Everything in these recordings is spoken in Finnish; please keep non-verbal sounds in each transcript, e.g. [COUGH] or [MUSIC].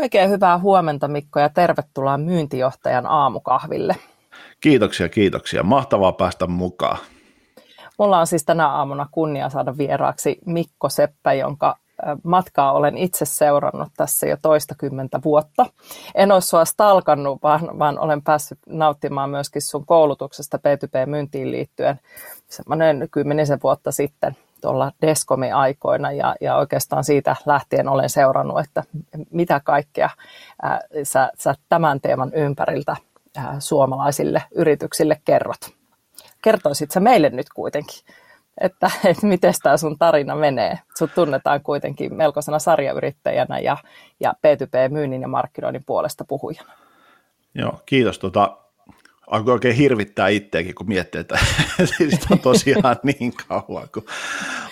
Oikein hyvää huomenta Mikko ja tervetuloa myyntijohtajan aamukahville. Kiitoksia, kiitoksia. Mahtavaa päästä mukaan. Mulla on siis tänä aamuna kunnia saada vieraaksi Mikko Seppä, jonka matkaa olen itse seurannut tässä jo toista kymmentä vuotta. En ole sua stalkannut, vaan, vaan olen päässyt nauttimaan myöskin sun koulutuksesta P2P-myyntiin liittyen semmoinen kymmenisen vuotta sitten tuolla Deskomi-aikoina ja, ja oikeastaan siitä lähtien olen seurannut, että mitä kaikkea ää, sä, sä tämän teeman ympäriltä ää, suomalaisille yrityksille kerrot kertoisit sä meille nyt kuitenkin, että, että miten tämä sun tarina menee. Sut tunnetaan kuitenkin melkoisena sarjayrittäjänä ja, ja P2P-myynnin ja markkinoinnin puolesta puhujana. Joo, kiitos. Tota, alkoi oikein hirvittää itseäkin, kun miettii, että [LAUGHS] siis on tosiaan [LAUGHS] niin kauan, kun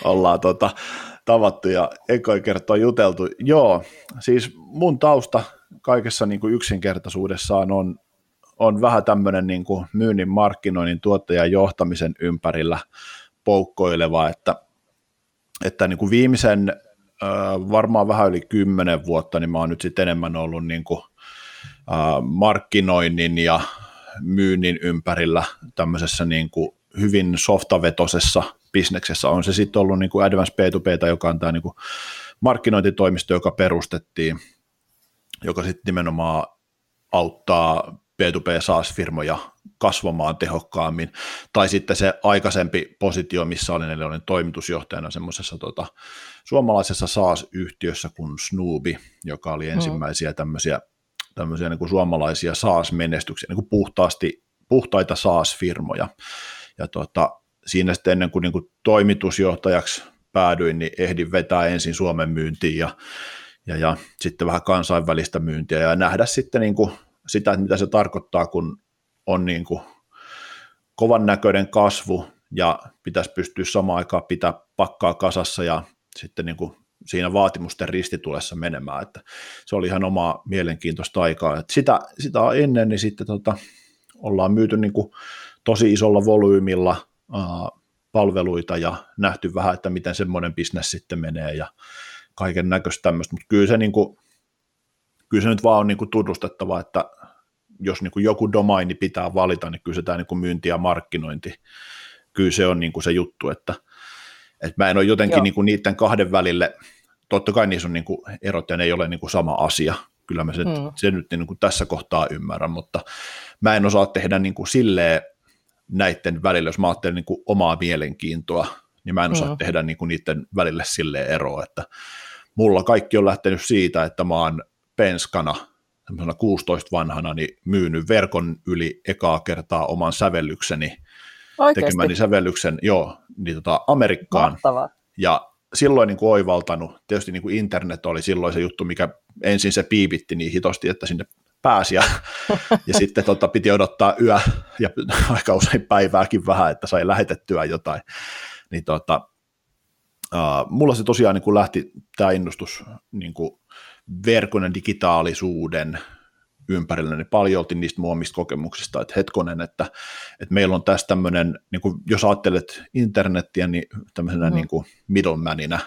ollaan tota, tavattu ja ekoi kertaa juteltu. Joo, siis mun tausta kaikessa niin kuin yksinkertaisuudessaan on on vähän tämmöinen niin kuin myynnin, markkinoinnin, tuottajan johtamisen ympärillä poukkoileva, että, että niin kuin viimeisen varmaan vähän yli kymmenen vuotta, niin mä oon nyt sitten enemmän ollut niin kuin, markkinoinnin ja myynnin ympärillä tämmöisessä niin kuin hyvin softavetosessa bisneksessä. On se sitten ollut niin kuin Advance P2P, joka on tämä niin kuin markkinointitoimisto, joka perustettiin, joka sitten nimenomaan auttaa B2B SaaS-firmoja kasvamaan tehokkaammin, tai sitten se aikaisempi positio, missä olin, eli olin toimitusjohtajana semmoisessa tota, suomalaisessa SaaS-yhtiössä kuin Snoobi, joka oli mm. ensimmäisiä tämmöisiä, tämmöisiä niin kuin suomalaisia SaaS-menestyksiä, niin kuin puhtaasti, puhtaita SaaS-firmoja, ja tota, siinä sitten ennen kuin, niin kuin toimitusjohtajaksi päädyin, niin ehdin vetää ensin Suomen myyntiin ja, ja, ja sitten vähän kansainvälistä myyntiä ja nähdä sitten niin kuin sitä, että mitä se tarkoittaa, kun on niin kuin kovan näköinen kasvu ja pitäisi pystyä samaan aikaan pitää pakkaa kasassa ja sitten niin kuin siinä vaatimusten ristitulessa menemään, että se oli ihan omaa mielenkiintoista aikaa. Että sitä, sitä ennen niin sitten tota, ollaan myyty niin kuin tosi isolla volyymilla ää, palveluita ja nähty vähän, että miten semmoinen bisnes sitten menee ja kaiken näköistä tämmöistä, mutta kyllä niin kyllä se nyt vaan on niin kuin tunnustettava, että jos niin kuin joku domaini pitää valita, niin kyllä se tämä niin kuin myynti ja markkinointi, kyllä se on niin kuin se juttu, että, että mä en ole jotenkin niin kuin niiden kahden välille, totta kai niissä on niin kuin erot ja ne ei ole niin kuin sama asia, kyllä mä sen, hmm. sen nyt niin kuin tässä kohtaa ymmärrän, mutta mä en osaa tehdä niin kuin silleen näiden välillä, jos mä ajattelen niin kuin omaa mielenkiintoa, niin mä en osaa hmm. tehdä niin kuin niiden välille silleen eroa, että mulla kaikki on lähtenyt siitä, että mä oon penskana 16 vanhana niin myynyt verkon yli ekaa kertaa oman sävellykseni, Oikeasti? tekemäni sävellyksen, joo, niin tota Amerikkaan. Mahtavaa. Ja silloin niin kuin oivaltanut, tietysti niin kuin internet oli silloin se juttu, mikä ensin se piipitti niin hitosti, että sinne pääsi ja, [LAUGHS] ja sitten tota, piti odottaa yö ja [LAUGHS] aika usein päivääkin vähän, että sai lähetettyä jotain. Niin tota, uh, mulla se tosiaan niin kuin lähti tämä innostus niin kuin verkon ja digitaalisuuden ympärillä, niin paljon oltiin niistä mun omista kokemuksista, että hetkonen, että, että meillä on tässä tämmöinen, niin kuin jos ajattelet internettiä, niin tämmöisenä mm. niin kuin middlemanina,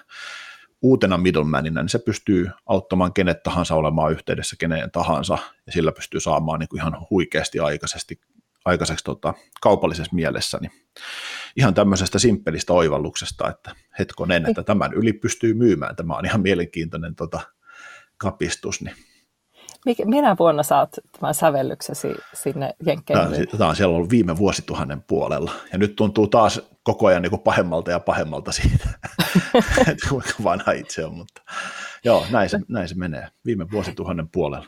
uutena middlemanina, niin se pystyy auttamaan kenet tahansa olemaan yhteydessä keneen tahansa, ja sillä pystyy saamaan niin kuin ihan huikeasti aikaisesti, aikaiseksi tota, kaupallisessa mielessä, niin ihan tämmöisestä simppelistä oivalluksesta, että hetkonen, että tämän yli pystyy myymään, tämä on ihan mielenkiintoinen tota, kapistus. Niin. Minä vuonna saat tämän sävellyksesi sinne Jenkkeihin? Tämä on siellä ollut viime vuosituhannen puolella, ja nyt tuntuu taas koko ajan niin kuin pahemmalta ja pahemmalta siitä, [LAUGHS] että kuinka vanha itse on, mutta joo, näin se, näin se menee, viime vuosituhannen puolella.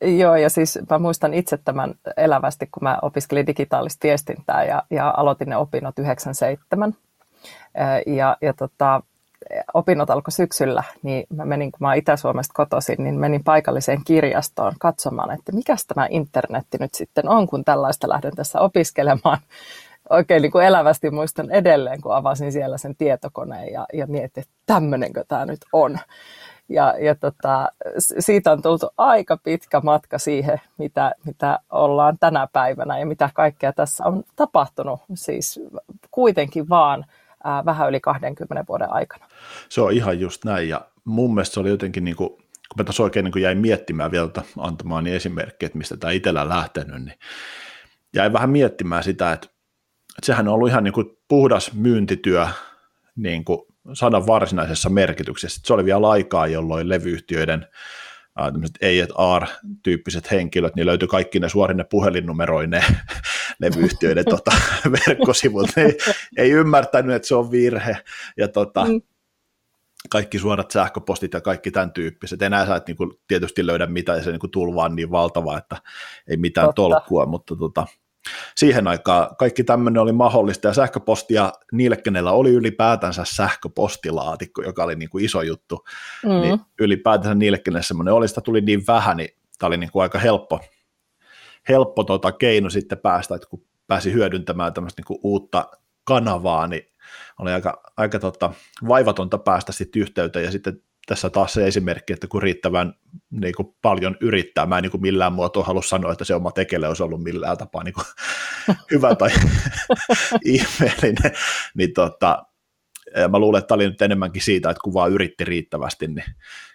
Joo, ja siis mä muistan itse tämän elävästi, kun mä opiskelin digitaalista viestintää ja, ja aloitin ne opinnot 97. Ja, ja tota, opinnot alkoi syksyllä, niin mä menin, kun mä Itä-Suomesta kotoisin, niin menin paikalliseen kirjastoon katsomaan, että mikä tämä internetti nyt sitten on, kun tällaista lähden tässä opiskelemaan. Oikein niin kuin elävästi muistan edelleen, kun avasin siellä sen tietokoneen ja, ja mietin, että tämmöinenkö tämä nyt on. Ja, ja tota, siitä on tultu aika pitkä matka siihen, mitä, mitä ollaan tänä päivänä ja mitä kaikkea tässä on tapahtunut. Siis kuitenkin vaan vähän yli 20 vuoden aikana. Se on ihan just näin ja mun mielestä se oli jotenkin niin kuin, kun mä tässä oikein niin jäin miettimään vielä antamaan niin esimerkkejä, että mistä tämä itsellä lähtenyt, niin jäin vähän miettimään sitä, että, että sehän on ollut ihan niin kuin puhdas myyntityö niin kuin sanan varsinaisessa merkityksessä. Se oli vielä aikaa, jolloin levyyhtiöiden tämmöiset A&R-tyyppiset henkilöt, niin löytyi kaikki ne suorine puhelinnumeroineen [LAUGHS] levyyhtiöiden tota, [LAUGHS] verkkosivut. Ei, ei ymmärtänyt, että se on virhe. Ja tota, mm. kaikki suorat sähköpostit ja kaikki tämän tyyppiset. Enää sä et niin kuin, tietysti löydä mitään, ja se niin tulva on niin valtava, että ei mitään Totta. tolkkua, mutta tota, siihen aikaan kaikki tämmöinen oli mahdollista ja sähköpostia niille, kenellä oli ylipäätänsä sähköpostilaatikko, joka oli niin kuin iso juttu, mm. niin ylipäätänsä niille, kenelle semmoinen oli, sitä tuli niin vähän, niin tämä oli niin kuin aika helppo, helppo tota keino sitten päästä, että kun pääsi hyödyntämään tämmöistä niin uutta kanavaa, niin oli aika, aika tota, vaivatonta päästä sitten yhteyteen ja sitten tässä taas se esimerkki, että kun riittävän niin kuin paljon yrittää, mä en niin kuin millään muotoa halua sanoa, että se oma tekele olisi ollut millään tapaa niin kuin [LAUGHS] hyvä tai [LAUGHS] ihmeellinen, niin tota, mä luulen, että tämä oli nyt enemmänkin siitä, että kun vaan yritti riittävästi, niin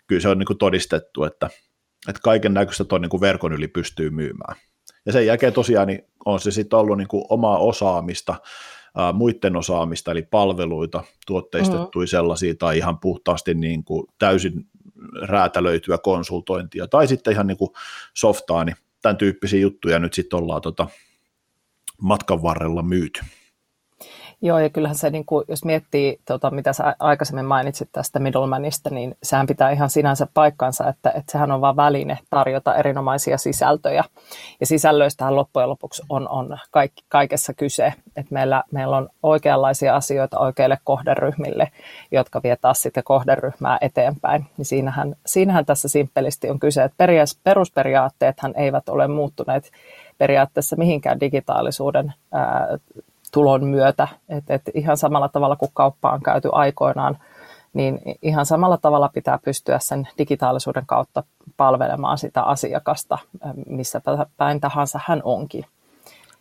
kyllä se on niin kuin todistettu, että, että kaiken näköistä tuon niin verkon yli pystyy myymään. Ja sen jälkeen tosiaan niin on se sitten ollut niin kuin omaa osaamista, muiden osaamista, eli palveluita, tuotteistettuja mm-hmm. sellaisia, tai ihan puhtaasti niin kuin täysin räätälöityä konsultointia, tai sitten ihan niin kuin softaa, niin tämän tyyppisiä juttuja nyt sitten ollaan tota matkan varrella myyty. Joo, ja kyllähän se, niin kuin, jos miettii, tota, mitä sä aikaisemmin mainitsit tästä middlemanista, niin sehän pitää ihan sinänsä paikkansa, että, että sehän on vain väline tarjota erinomaisia sisältöjä. Ja sisällöistähän loppujen lopuksi on, on kaikki, kaikessa kyse, että meillä, meillä on oikeanlaisia asioita oikeille kohderyhmille, jotka vie taas sitten kohderyhmää eteenpäin. Niin siinähän, siinähän tässä simppelisti on kyse, että perusperiaatteethan eivät ole muuttuneet periaatteessa mihinkään digitaalisuuden ää, tulon myötä. Et, et ihan samalla tavalla kuin kauppa on käyty aikoinaan, niin ihan samalla tavalla pitää pystyä sen digitaalisuuden kautta palvelemaan sitä asiakasta, missä päin tahansa hän onkin.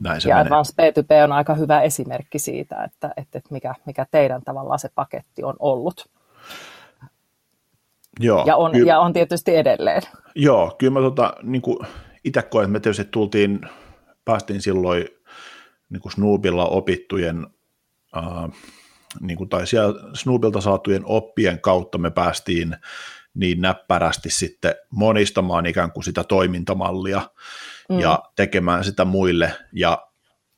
Näin se ja menee. Advanced P2P on aika hyvä esimerkki siitä, että, että, mikä, mikä teidän tavallaan se paketti on ollut. Joo, ja, on, kyllä, ja on tietysti edelleen. Joo, kyllä mä tota, niin itse koen, että me tietysti tultiin, päästiin silloin niin kuin Snoopilla opittujen, äh, niin kuin, tai siellä Snoopilta saatujen oppien kautta me päästiin niin näppärästi sitten monistamaan ikään kuin sitä toimintamallia mm. ja tekemään sitä muille ja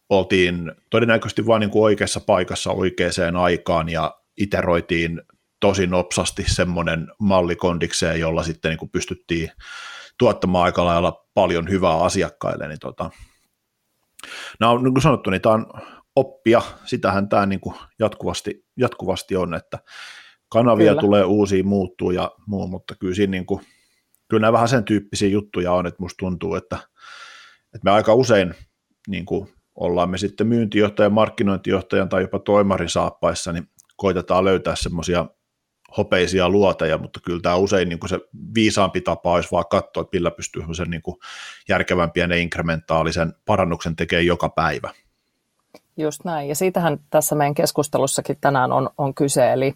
oltiin todennäköisesti vain niin kuin oikeassa paikassa oikeaan aikaan ja iteroitiin tosi nopsasti semmoinen malli kondikseen, jolla sitten niin kuin pystyttiin tuottamaan aika lailla paljon hyvää asiakkaille, niin tota, No niin kuin sanottu, niin tämä on oppia, sitähän tämä niin kuin jatkuvasti, jatkuvasti on, että kanavia kyllä. tulee uusia, muuttuu ja muu, mutta kyllä siinä niin kuin, kyllä nämä vähän sen tyyppisiä juttuja on, että musta tuntuu, että, että me aika usein niin kuin ollaan me sitten myyntijohtajan, markkinointijohtajan tai jopa toimarin saappaissa, niin koitetaan löytää semmoisia hopeisia luoteja, mutta kyllä tämä usein niin kuin se viisaampi tapa olisi vaan katsoa, että millä pystyy sen niin kuin järkevän pienen inkrementaalisen parannuksen tekemään joka päivä. Just näin, ja siitähän tässä meidän keskustelussakin tänään on, on kyse, eli,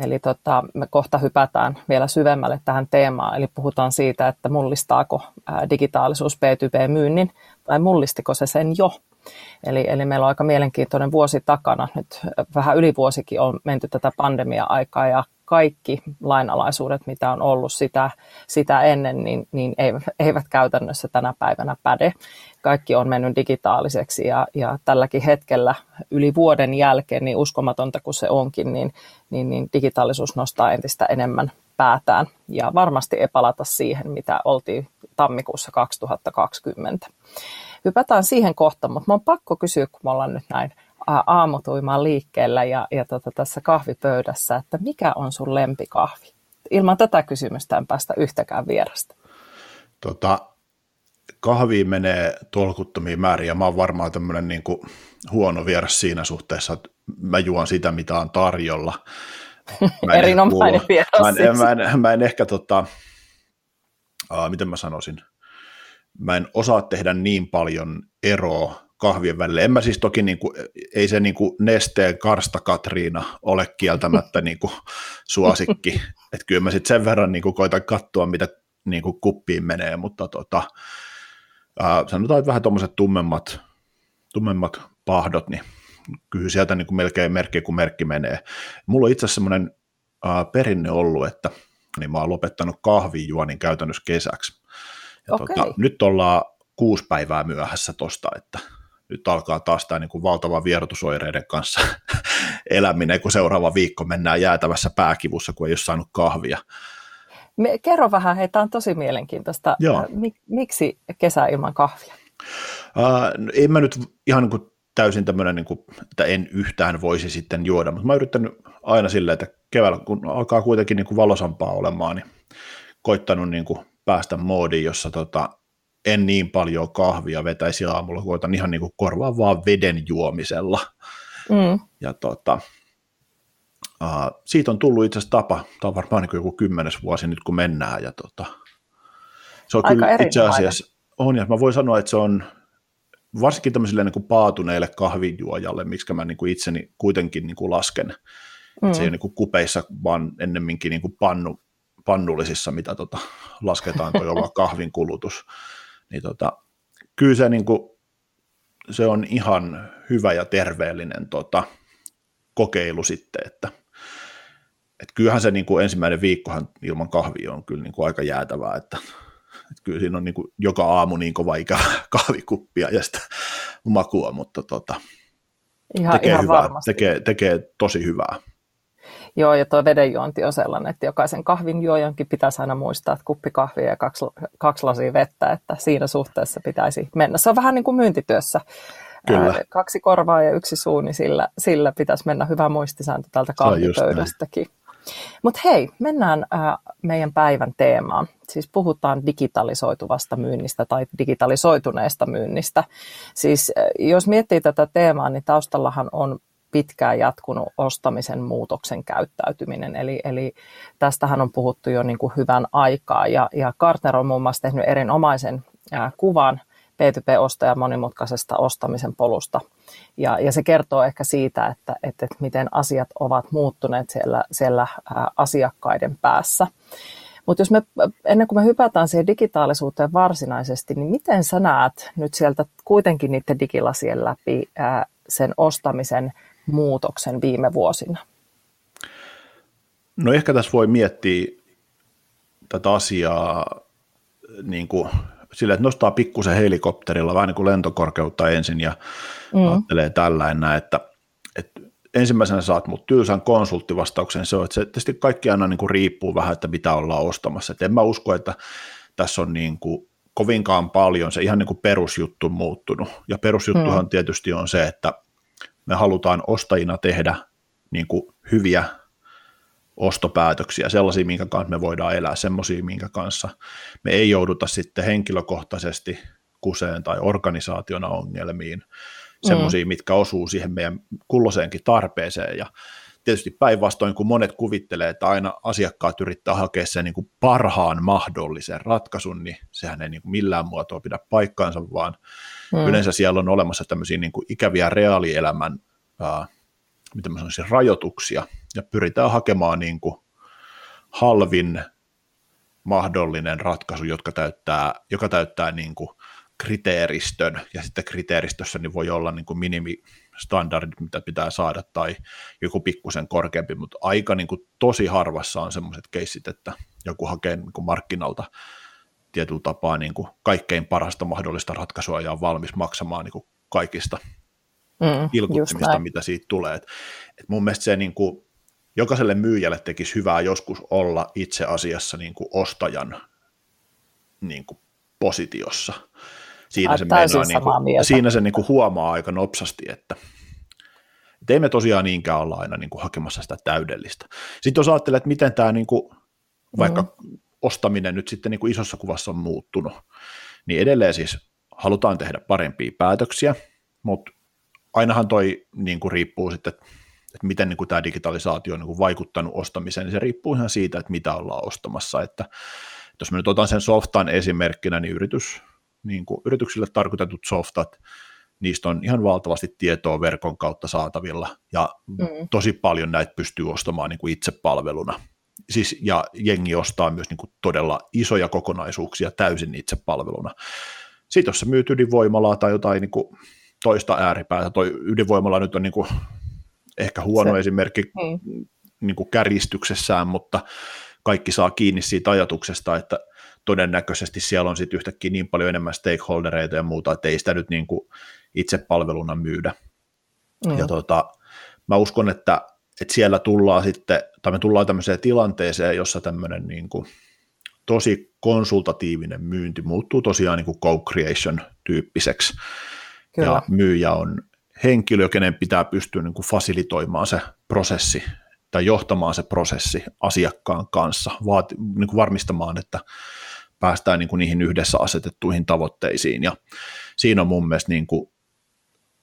eli tota, me kohta hypätään vielä syvemmälle tähän teemaan, eli puhutaan siitä, että mullistaako digitaalisuus B2B-myynnin, vai mullistiko se sen jo, Eli, eli meillä on aika mielenkiintoinen vuosi takana. Nyt vähän yli vuosikin on menty tätä pandemia-aikaa ja kaikki lainalaisuudet, mitä on ollut sitä, sitä ennen, niin, niin eivät käytännössä tänä päivänä päde. Kaikki on mennyt digitaaliseksi ja, ja tälläkin hetkellä yli vuoden jälkeen, niin uskomatonta kuin se onkin, niin, niin, niin digitaalisuus nostaa entistä enemmän päätään ja varmasti ei palata siihen, mitä oltiin tammikuussa 2020. Hypätään siihen kohtaan, mutta mä on pakko kysyä, kun me ollaan nyt näin aamutuimaan liikkeellä ja, ja tota, tässä kahvipöydässä, että mikä on sun lempikahvi? Ilman tätä kysymystä en päästä yhtäkään vierasta. Tota, kahvi menee tolkuttomiin määrin ja mä oon varmaan tämmöinen niin kuin huono vieras siinä suhteessa, että mä juon sitä, mitä on tarjolla. [LAUGHS] Erinomainen vieras. Mä en, mä, en, mä en ehkä, tota, uh, miten mä sanoisin, mä en osaa tehdä niin paljon eroa kahvien välillä. En mä siis toki, niin kuin, ei se niin kuin nesteen karsta Katriina ole kieltämättä niin kuin suosikki. [LAUGHS] että kyllä mä sitten sen verran niin kuin koitan katsoa, mitä niin kuin kuppiin menee, mutta tota, ää, sanotaan, että vähän tuommoiset tummemmat, tummemmat pahdot, niin kyllä sieltä niin kuin melkein merkki kuin merkki menee. Mulla on itse asiassa semmoinen perinne ollut, että niin mä oon lopettanut kahvijuonin käytännössä kesäksi. Ja okay. tota, nyt ollaan kuusi päivää myöhässä tosta, että nyt alkaa taas tämä niin kuin valtava vierotusoireiden kanssa [LAUGHS] eläminen, kun seuraava viikko mennään jäätävässä pääkivussa, kun ei ole saanut kahvia. Me, kerro vähän, hei, tämä on tosi mielenkiintoista. Joo. Mik, miksi kesä ilman kahvia? Uh, en mä nyt ihan niin kuin täysin tämmöinen, niin kuin, että en yhtään voisi sitten juoda, mutta mä oon yrittänyt aina silleen, että keväällä, kun alkaa kuitenkin niin kuin valosampaa olemaan, niin koittanut niin kuin päästä moodiin, jossa tota, en niin paljon kahvia vetäisi aamulla, koitan ihan niin kuin korvaa vaan veden juomisella. Mm. Ja tota, uh, siitä on tullut itse asiassa tapa, tämä on varmaan niin joku kymmenes vuosi nyt kun mennään, ja tota, se on Aika kyllä itse asiassa, on, ja mä voin sanoa, että se on varsinkin tämmöisille niin kuin paatuneille kahvinjuojalle, miksi mä niin kuin itseni kuitenkin niin kuin lasken, mm. se ei ole niin kuin kupeissa, vaan ennemminkin niin kuin pannu, pannullisissa, mitä tota, lasketaan tuo oma [LAUGHS] kahvin kulutus, niin tota, kyllä se, niin kuin, se on ihan hyvä ja terveellinen tota, kokeilu sitten, että et kyllähän se niin kuin ensimmäinen viikkohan ilman kahvia on kyllä niin kuin aika jäätävää, että, että kyllä siinä on niin kuin joka aamu niin kova ikävä [LAUGHS] kahvikuppia ja sitä makua, mutta tota, ihan, tekee, ihan hyvää, tekee, tekee tosi hyvää. Joo, ja tuo vedenjuonti on sellainen, että jokaisen kahvin juojankin pitäisi aina muistaa, että kuppi kahvia ja kaksi, kaksi lasia vettä, että siinä suhteessa pitäisi mennä. Se on vähän niin kuin myyntityössä. Kyllä. Ää, kaksi korvaa ja yksi suu, niin sillä, sillä pitäisi mennä hyvä muistisääntö tältä kahvipöydästäkin. Mutta hei, mennään ää, meidän päivän teemaan. Siis puhutaan digitalisoituvasta myynnistä tai digitalisoituneesta myynnistä. Siis jos miettii tätä teemaa, niin taustallahan on pitkään jatkunut ostamisen muutoksen käyttäytyminen. Eli, eli tästähän on puhuttu jo niin kuin hyvän aikaa ja, ja Gartner on muun muassa tehnyt erinomaisen ää, kuvan P2P-ostajan monimutkaisesta ostamisen polusta. Ja, ja se kertoo ehkä siitä, että, että, että miten asiat ovat muuttuneet siellä, siellä ää, asiakkaiden päässä. Mutta jos me, ennen kuin me hypätään siihen digitaalisuuteen varsinaisesti, niin miten sä näet nyt sieltä kuitenkin niiden digilasien läpi ää, sen ostamisen muutoksen viime vuosina? No ehkä tässä voi miettiä tätä asiaa niin kuin sillä, että nostaa pikkusen helikopterilla vähän niin kuin lentokorkeutta ensin ja mm. ajattelee tällainen, että, että ensimmäisenä saat mut tylsän konsulttivastauksen, se on, että se tietysti kaikki aina niin kuin riippuu vähän, että mitä ollaan ostamassa. Et en mä usko, että tässä on niin kuin kovinkaan paljon se ihan niin kuin perusjuttu muuttunut. Ja perusjuttuhan mm. tietysti on se, että me halutaan ostajina tehdä niin kuin hyviä ostopäätöksiä, sellaisia, minkä kanssa me voidaan elää, semmoisia, minkä kanssa me ei jouduta sitten henkilökohtaisesti kuseen tai organisaationa ongelmiin, semmoisia, mm. mitkä osuu siihen meidän kulloseenkin tarpeeseen ja tietysti päinvastoin, kun monet kuvittelee, että aina asiakkaat yrittää hakea sen niin kuin parhaan mahdollisen ratkaisun, niin sehän ei niin kuin millään muotoa pidä paikkaansa, vaan mm. yleensä siellä on olemassa tämmöisiä niin kuin ikäviä reaalielämän ää, miten mä sanoisin, rajoituksia, ja pyritään hakemaan niin kuin halvin mahdollinen ratkaisu, jotka täyttää, joka täyttää niin kuin kriteeristön, ja sitten kriteeristössä niin voi olla niin kuin minimistandardit, mitä pitää saada, tai joku pikkusen korkeampi, mutta aika niin kuin tosi harvassa on semmoiset keissit, että joku hakee niin kuin markkinalta tietyllä tapaa niin kuin kaikkein parasta mahdollista ratkaisua ja on valmis maksamaan niin kuin kaikista mm, ilkuttimista, mitä siitä tulee. Et, et mun mielestä se niin kuin, jokaiselle myyjälle tekisi hyvää joskus olla itse asiassa niin kuin ostajan niin kuin positiossa. Siinä se, meinaa, niin kuin, siinä se niin kuin huomaa aika nopsasti, että Et ei me tosiaan niinkään olla aina niin kuin hakemassa sitä täydellistä. Sitten jos ajattelee, että miten tämä niin kuin, vaikka mm. Ostaminen nyt sitten niin kuin isossa kuvassa on muuttunut, niin edelleen siis halutaan tehdä parempia päätöksiä, mutta ainahan toi niin kuin riippuu sitten, että miten niin kuin tämä digitalisaatio on niin kuin vaikuttanut ostamiseen, niin se riippuu ihan siitä, että mitä ollaan ostamassa. Että, että jos mä nyt otan sen softan esimerkkinä, niin, yritys, niin kuin yrityksille tarkoitetut softat, niistä on ihan valtavasti tietoa verkon kautta saatavilla, ja mm. tosi paljon näitä pystyy ostamaan niin kuin itse palveluna. Siis, ja jengi ostaa myös niin kuin todella isoja kokonaisuuksia täysin itse palveluna. Sitten jos sä myyt ydinvoimalaa tai jotain niin kuin toista ääripäätä, toi ydinvoimala nyt on niin kuin ehkä huono se, esimerkki mm. niin kuin kärjistyksessään, mutta kaikki saa kiinni siitä ajatuksesta, että todennäköisesti siellä on sitten yhtäkkiä niin paljon enemmän stakeholdereita ja muuta, että ei sitä nyt niin kuin itse palveluna myydä. Mm. Ja tota, mä uskon, että, että siellä tullaan sitten, tai me tullaan tämmöiseen tilanteeseen, jossa tämmöinen niin kuin tosi konsultatiivinen myynti muuttuu tosiaan niin kuin co-creation tyyppiseksi. Kyllä. Ja myyjä on henkilö, kenen pitää pystyä niin kuin fasilitoimaan se prosessi tai johtamaan se prosessi asiakkaan kanssa, vaati, niin kuin varmistamaan, että päästään niin kuin niihin yhdessä asetettuihin tavoitteisiin. Ja siinä on mun mielestä niin kuin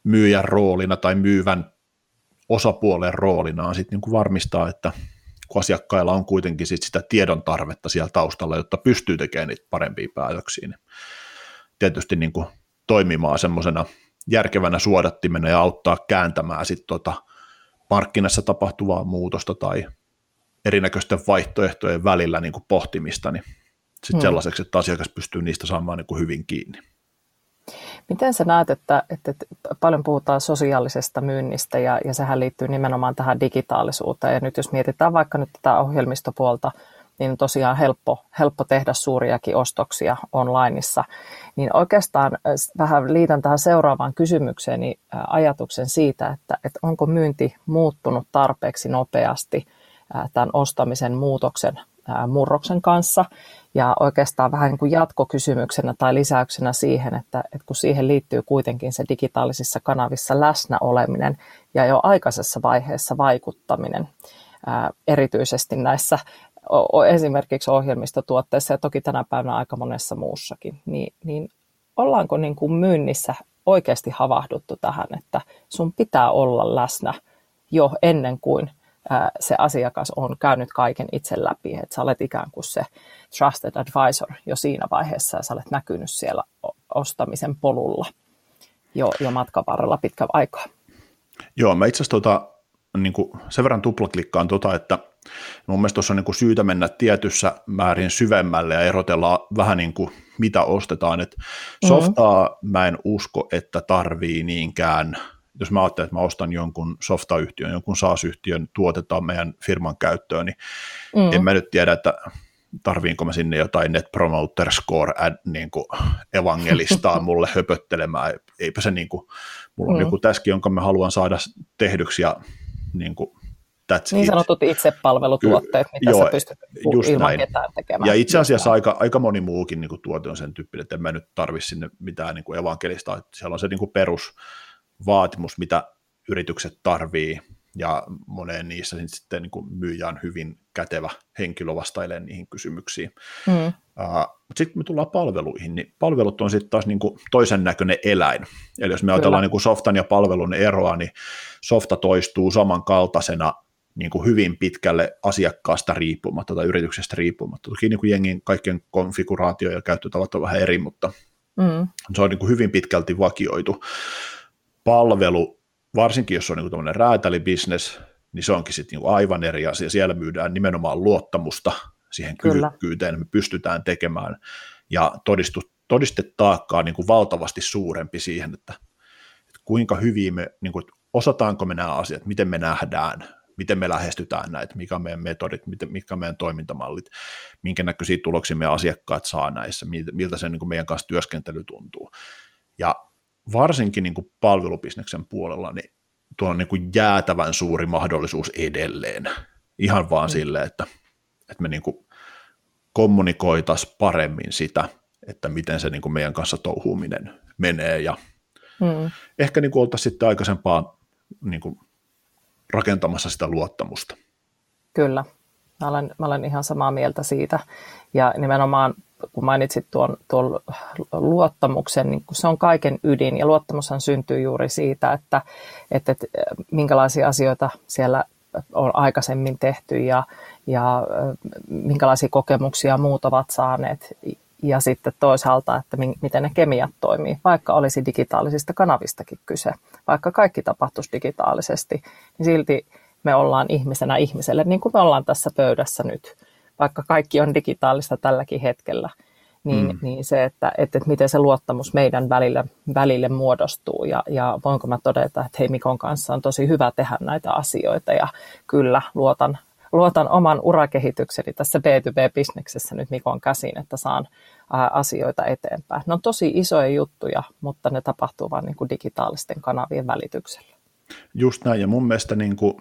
myyjän roolina tai myyvän osapuolen roolina on sitten niin kuin varmistaa, että kun asiakkailla on kuitenkin sit sitä tiedon tarvetta siellä taustalla, jotta pystyy tekemään niitä parempia päätöksiä, niin tietysti niin kuin toimimaan semmoisena järkevänä suodattimena ja auttaa kääntämään sitten tota markkinassa tapahtuvaa muutosta tai erinäköisten vaihtoehtojen välillä niin kuin pohtimista, niin sit hmm. sellaiseksi, että asiakas pystyy niistä saamaan niin kuin hyvin kiinni. Miten sä näet, että, että paljon puhutaan sosiaalisesta myynnistä ja, ja sehän liittyy nimenomaan tähän digitaalisuuteen ja nyt jos mietitään vaikka nyt tätä ohjelmistopuolta, niin on tosiaan helppo, helppo tehdä suuriakin ostoksia onlineissa. Niin oikeastaan vähän liitän tähän seuraavaan kysymykseen niin ajatuksen siitä, että, että onko myynti muuttunut tarpeeksi nopeasti tämän ostamisen muutoksen murroksen kanssa. Ja oikeastaan vähän niin kuin jatkokysymyksenä tai lisäyksenä siihen, että, että kun siihen liittyy kuitenkin se digitaalisissa kanavissa läsnä oleminen ja jo aikaisessa vaiheessa vaikuttaminen, erityisesti näissä esimerkiksi ohjelmistotuotteissa ja toki tänä päivänä aika monessa muussakin, niin, niin ollaanko niin kuin myynnissä oikeasti havahduttu tähän, että sun pitää olla läsnä jo ennen kuin se asiakas on käynyt kaiken itse läpi, että sä olet ikään kuin se trusted advisor jo siinä vaiheessa ja sä olet näkynyt siellä ostamisen polulla jo, jo matkan varrella pitkä aikaa. Joo, mä itse asiassa tota, niin kuin sen verran tuplaklikkaan tota, että mun mielestä tuossa on niin kuin syytä mennä tietyssä määrin syvemmälle ja erotella vähän niin kuin mitä ostetaan. Et mm-hmm. softaa mä en usko, että tarvii niinkään, jos mä ajattelen, että mä ostan jonkun softayhtiön, jonkun SaaS-yhtiön tuotetaan meidän firman käyttöön, niin mm. en mä nyt tiedä, että tarviinko mä sinne jotain Net Promoter Score ad, niin kuin evangelistaa [LAUGHS] mulle höpöttelemään. Eipä se niin kuin, mulla on mm. joku täski, jonka mä haluan saada tehdyksi ja niin kuin, that's niin it. sanotut itsepalvelutuotteet, mitä Joo, sä pystyt just ilman näin. ketään tekemään. Ja itse asiassa aika, aika moni muukin niin kuin, tuote on sen tyyppinen, että en mä nyt tarvitse sinne mitään niin kuin evankelista, että siellä on se niin kuin perusvaatimus, mitä yritykset tarvii, ja moneen niissä sitten niin kuin myyjä on hyvin kätevä henkilö vastailemaan niihin kysymyksiin. Mm. Uh, sitten kun me tullaan palveluihin, niin palvelut on sitten taas niin kuin toisen näköinen eläin. Eli jos me Kyllä. ajatellaan niin kuin softan ja palvelun eroa, niin softa toistuu samankaltaisena niin kuin hyvin pitkälle asiakkaasta riippumatta tai yrityksestä riippumatta. Toki niin kuin jengin kaikkien konfiguraatio ja käyttötavat on vähän eri, mutta mm. se on niin kuin hyvin pitkälti vakioitu. Palvelu, varsinkin jos on niin kuin räätälibisnes, niin se onkin sitten niin aivan eri asia. Siellä myydään nimenomaan luottamusta siihen kyvykkyyteen, me pystytään tekemään, ja todistu, todistetaakka on niin kuin valtavasti suurempi siihen, että, että kuinka hyvin me, niin kuin, osataanko me nämä asiat, miten me nähdään, miten me lähestytään näitä, mikä on meidän metodit, mitkä on meidän toimintamallit, minkä näköisiä tuloksia meidän asiakkaat saa näissä, miltä se niin kuin meidän kanssa työskentely tuntuu. Ja varsinkin niin kuin palvelubisneksen puolella, niin tuo on niin kuin jäätävän suuri mahdollisuus edelleen. Ihan vaan mm. silleen, että, että me niin kuin kommunikoitaisiin paremmin sitä, että miten se niin kuin meidän kanssa touhuuminen menee ja mm. ehkä niin kuin oltaisiin sitten aikaisempaa niin kuin rakentamassa sitä luottamusta. Kyllä, mä olen, mä olen ihan samaa mieltä siitä. Ja nimenomaan kun mainitsit tuon, tuon luottamuksen, niin se on kaiken ydin. Ja luottamushan syntyy juuri siitä, että, että, että minkälaisia asioita siellä on aikaisemmin tehty ja, ja minkälaisia kokemuksia muut ovat saaneet. Ja sitten toisaalta, että miten ne kemiat toimii, vaikka olisi digitaalisista kanavistakin kyse, vaikka kaikki tapahtuisi digitaalisesti, niin silti me ollaan ihmisenä ihmiselle, niin kuin me ollaan tässä pöydässä nyt, vaikka kaikki on digitaalista tälläkin hetkellä, niin, mm. niin se, että, että, että miten se luottamus meidän välille, välille muodostuu ja, ja voinko mä todeta, että hei Mikon kanssa on tosi hyvä tehdä näitä asioita ja kyllä luotan, luotan oman urakehitykseni tässä B2B-bisneksessä nyt Mikon käsiin, että saan asioita eteenpäin. Ne on tosi isoja juttuja, mutta ne tapahtuu vain niin digitaalisten kanavien välityksellä. Just näin, ja mun mielestä niin kuin,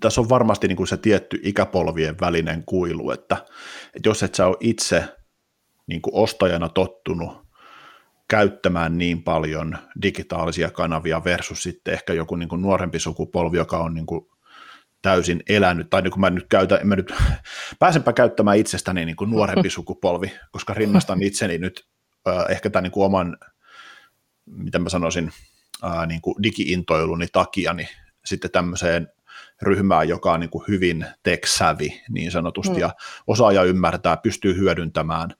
tässä on varmasti niin kuin se tietty ikäpolvien välinen kuilu, että, että jos et sä ole itse niin kuin ostajana tottunut käyttämään niin paljon digitaalisia kanavia versus sitten ehkä joku niin kuin nuorempi sukupolvi, joka on niin kuin täysin elänyt, tai niin kuin mä nyt käytän, mä nyt [LAUGHS] pääsenpä käyttämään itsestäni niin kuin nuorempi [LAUGHS] sukupolvi, koska rinnastan itseni nyt äh, ehkä tämän niin kuin oman, miten mä sanoisin, äh, niin kuin digi-intoiluni takia, niin sitten tämmöiseen ryhmään, joka on niin kuin hyvin tech-savvy niin sanotusti, mm. ja osaa ja ymmärtää, pystyy hyödyntämään,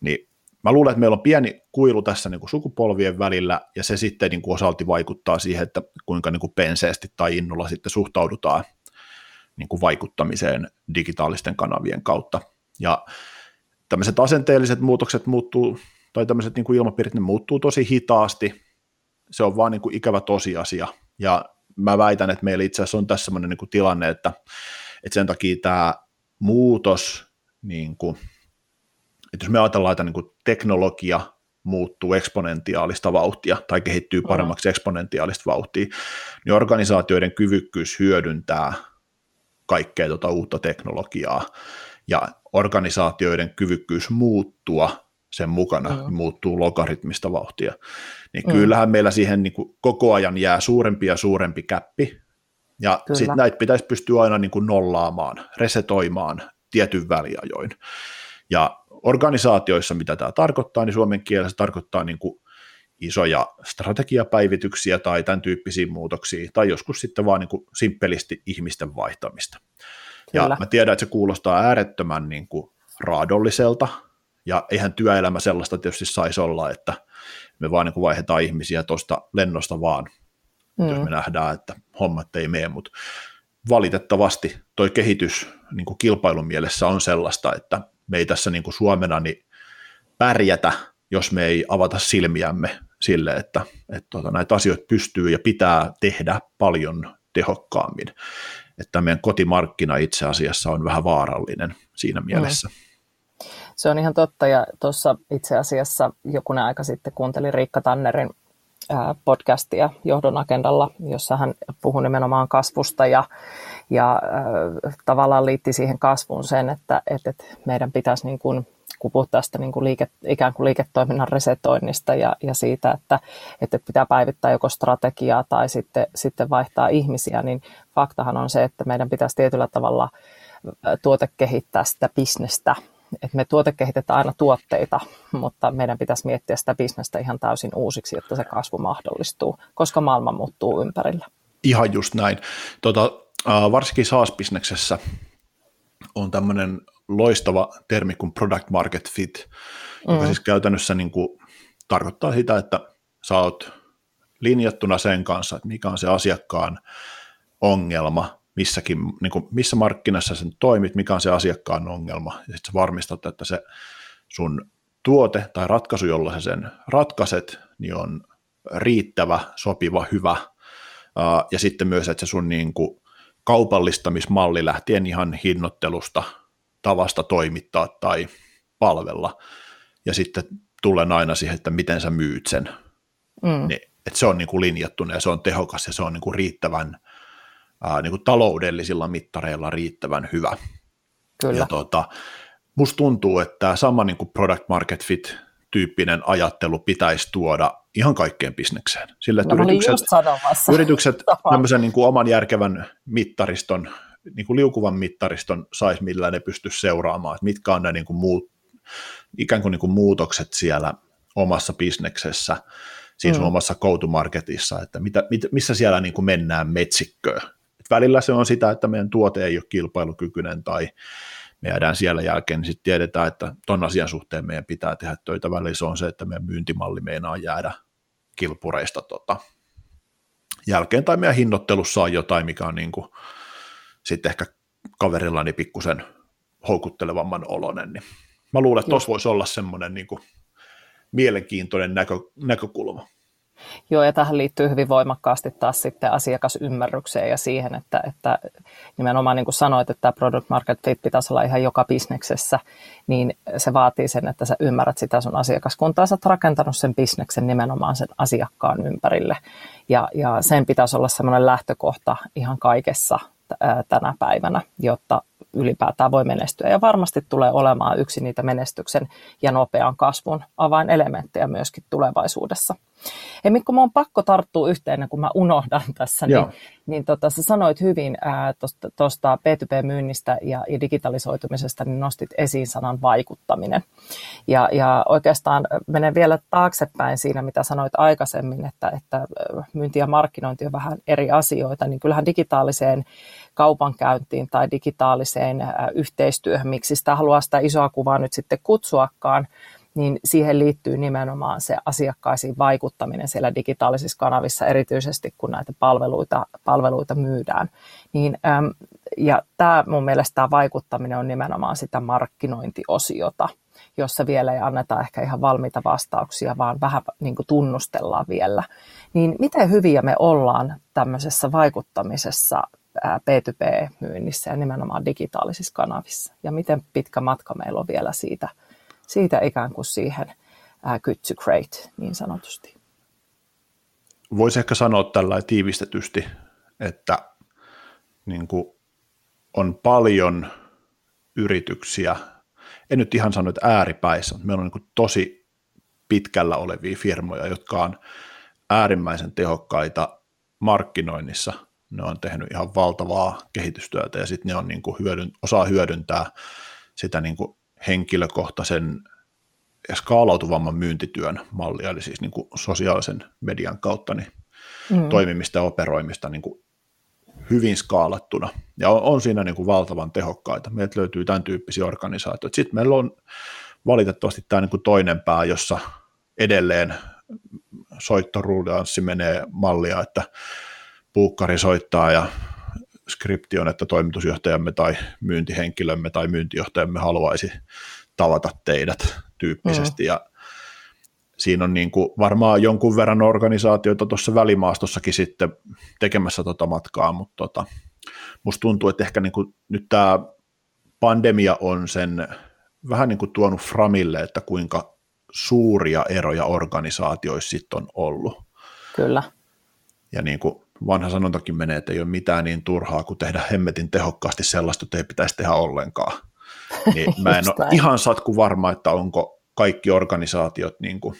niin mä luulen, että meillä on pieni kuilu tässä niin kuin sukupolvien välillä, ja se sitten niin kuin osalti vaikuttaa siihen, että kuinka niin kuin penseesti tai innolla sitten suhtaudutaan niin kuin vaikuttamiseen digitaalisten kanavien kautta. Ja tämmöiset asenteelliset muutokset muuttuu, tai tämmöiset niin kuin ilmapiirit, ne muuttuu tosi hitaasti. Se on vaan niin kuin ikävä tosiasia. Ja mä väitän, että meillä itse asiassa on tässä sellainen niin kuin tilanne, että, että sen takia tämä muutos, niin kuin, että jos me ajatellaan, että niin kuin teknologia muuttuu eksponentiaalista vauhtia tai kehittyy paremmaksi eksponentiaalista vauhtia, niin organisaatioiden kyvykkyys hyödyntää kaikkea tuota uutta teknologiaa ja organisaatioiden kyvykkyys muuttua sen mukana mm. muuttuu logaritmista vauhtia. Niin mm. kyllähän meillä siihen niin kuin koko ajan jää suurempi ja suurempi käppi, ja sitten näitä pitäisi pystyä aina niin kuin nollaamaan, resetoimaan tietyn väliajoin. Ja organisaatioissa, mitä tämä tarkoittaa, niin suomen kielessä tarkoittaa niin kuin isoja strategiapäivityksiä tai tämän tyyppisiä muutoksia, tai joskus sitten vaan niin kuin simppelisti ihmisten vaihtamista. Kyllä. Ja mä tiedän, että se kuulostaa äärettömän niin kuin raadolliselta, ja eihän työelämä sellaista tietysti saisi olla, että me vaan niin vaihdetaan ihmisiä tuosta lennosta vaan, mm. jos me nähdään, että hommat ei mene, mutta valitettavasti toi kehitys niin kuin kilpailun mielessä on sellaista, että me ei tässä niin kuin Suomena niin pärjätä, jos me ei avata silmiämme sille, että, että tuota, näitä asioita pystyy ja pitää tehdä paljon tehokkaammin. Että meidän kotimarkkina itse asiassa on vähän vaarallinen siinä mielessä. Mm. Se on ihan totta ja tuossa itse asiassa joku aika sitten kuuntelin Riikka Tannerin podcastia Johdon agendalla, jossa hän puhui nimenomaan kasvusta ja, ja äh, tavallaan liitti siihen kasvuun sen, että, että meidän pitäisi niin kuin kun puhut tästä niin kuin liike, ikään kuin liiketoiminnan resetoinnista ja, ja siitä, että, että pitää päivittää joko strategiaa tai sitten, sitten vaihtaa ihmisiä, niin faktahan on se, että meidän pitäisi tietyllä tavalla tuotekehittää sitä bisnestä. Että me tuotekehitetään aina tuotteita, mutta meidän pitäisi miettiä sitä bisnestä ihan täysin uusiksi, jotta se kasvu mahdollistuu, koska maailma muuttuu ympärillä. Ihan just näin. Tota, varsinkin SaaS-bisneksessä on tämmöinen loistava termi kuin product market fit, mm. joka siis käytännössä niin kuin tarkoittaa sitä, että sä oot linjattuna sen kanssa, että mikä on se asiakkaan ongelma, missäkin, niin kuin, missä markkinassa sen toimit, mikä on se asiakkaan ongelma, ja sitten varmistat, että se sun tuote tai ratkaisu, jolla sä sen ratkaiset, niin on riittävä, sopiva, hyvä, ja sitten myös, että se sun niin kuin, kaupallistamismalli lähtien ihan hinnoittelusta tavasta toimittaa tai palvella. Ja sitten tulen aina siihen, että miten sä myyt sen. Mm. Niin, että se on niin kuin linjattuna ja se on tehokas ja se on niin kuin riittävän ää, niin kuin taloudellisilla mittareilla riittävän hyvä. Kyllä. Ja tuota, musta tuntuu, että tämä sama niin kuin product market fit tyyppinen ajattelu pitäisi tuoda ihan kaikkeen bisnekseen. Sillä, että no, yritykset, yritykset [LAUGHS] tämmöisen niin kuin oman järkevän mittariston, niin kuin liukuvan mittariston saisi, millä ne pystyisi seuraamaan, että mitkä on ne niin kuin muut, ikään kuin, niin kuin muutokset siellä omassa bisneksessä, siis mm. omassa go-to-marketissa, että mitä, mit, missä siellä niin kuin mennään metsikköön. Välillä se on sitä, että meidän tuote ei ole kilpailukykyinen tai me jäädään siellä jälkeen, niin sitten tiedetään, että ton asian suhteen meidän pitää tehdä töitä. Välillä se on se, että meidän myyntimalli meinaa jäädä kilpureista tota, jälkeen, tai meidän hinnoittelussa on jotain, mikä on niin kuin, sitten ehkä kaverillani pikkusen houkuttelevamman olonen, niin mä luulen, että tuossa voisi olla semmoinen niin kuin mielenkiintoinen näkö, näkökulma. Joo, ja tähän liittyy hyvin voimakkaasti taas sitten asiakasymmärrykseen ja siihen, että, että nimenomaan niin kuin sanoit, että tämä product market fit pitäisi olla ihan joka bisneksessä, niin se vaatii sen, että sä ymmärrät sitä sun asiakaskuntaa, sä oot rakentanut sen bisneksen nimenomaan sen asiakkaan ympärille, ja, ja sen pitäisi olla semmoinen lähtökohta ihan kaikessa tänä päivänä, jotta ylipäätään voi menestyä. Ja varmasti tulee olemaan yksi niitä menestyksen ja nopean kasvun avainelementtejä myöskin tulevaisuudessa. Ja Mikko, mun on pakko tarttua yhteen, kun mä unohdan tässä, niin, niin tota, sä sanoit hyvin tuosta P2P-myynnistä ja, ja digitalisoitumisesta, niin nostit esiin sanan vaikuttaminen. Ja, ja oikeastaan menen vielä taaksepäin siinä, mitä sanoit aikaisemmin, että, että myynti ja markkinointi on vähän eri asioita, niin kyllähän digitaaliseen kaupankäyntiin tai digitaaliseen yhteistyöhön, miksi sitä haluaa sitä isoa kuvaa nyt sitten kutsuakaan, niin siihen liittyy nimenomaan se asiakkaisiin vaikuttaminen siellä digitaalisissa kanavissa, erityisesti kun näitä palveluita, palveluita myydään. Niin, ja tämä mun mielestä tämä vaikuttaminen on nimenomaan sitä markkinointiosiota, jossa vielä ei anneta ehkä ihan valmiita vastauksia, vaan vähän niin kuin tunnustellaan vielä. Niin miten hyviä me ollaan tämmöisessä vaikuttamisessa P2P-myynnissä ja nimenomaan digitaalisissa kanavissa? Ja miten pitkä matka meillä on vielä siitä – siitä ikään kuin siihen good to great niin sanotusti. Voisi ehkä sanoa tällä tiivistetysti, että niin kuin on paljon yrityksiä, en nyt ihan sano, että ääripäissä, mutta meillä on niin tosi pitkällä olevia firmoja, jotka on äärimmäisen tehokkaita markkinoinnissa. Ne on tehnyt ihan valtavaa kehitystyötä ja sitten ne on niin kuin hyödyn, osaa hyödyntää sitä niin kuin henkilökohtaisen ja skaalautuvamman myyntityön mallia, eli siis niin kuin sosiaalisen median kautta niin mm. toimimista ja operoimista niin kuin hyvin skaalattuna. Ja on, on siinä niin kuin valtavan tehokkaita. Meiltä löytyy tämän tyyppisiä organisaatioita. Sitten meillä on valitettavasti tämä niin kuin toinen pää, jossa edelleen soittoruljanssi menee mallia, että puukkari soittaa ja skripti on, että toimitusjohtajamme tai myyntihenkilömme tai myyntijohtajamme haluaisi tavata teidät tyyppisesti. Mm. Ja siinä on niin kuin varmaan jonkun verran organisaatioita tuossa välimaastossakin sitten tekemässä tota matkaa, mutta tota, musta tuntuu, että ehkä niin kuin nyt tämä pandemia on sen vähän niin kuin tuonut framille, että kuinka suuria eroja organisaatioissa sitten on ollut. Kyllä. Ja niin kuin vanha sanontakin menee, että ei ole mitään niin turhaa kuin tehdä hemmetin tehokkaasti sellaista, että ei pitäisi tehdä ollenkaan. [LAUGHS] Niin mä en ole ihan satku varma, että onko kaikki organisaatiot niin kuin,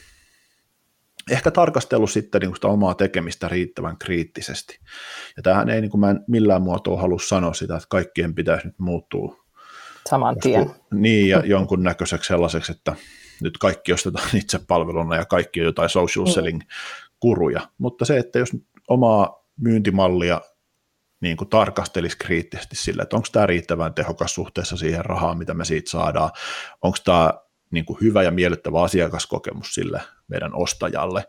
ehkä tarkastellut sitten niin kuin sitä omaa tekemistä riittävän kriittisesti. Ja tähän ei niin kuin mä en millään muotoa halua sanoa sitä, että kaikkien pitäisi nyt muuttua saman tien. Niin, ja [LAUGHS] jonkun näköiseksi sellaiseksi, että nyt kaikki ostetaan [LAUGHS] itse palveluna ja kaikki on jotain social mm. selling kuruja. Mutta se, että jos omaa myyntimallia niin kuin tarkastelisi kriittisesti sillä, että onko tämä riittävän tehokas suhteessa siihen rahaan, mitä me siitä saadaan, onko tämä niin kuin hyvä ja miellyttävä asiakaskokemus sille meidän ostajalle,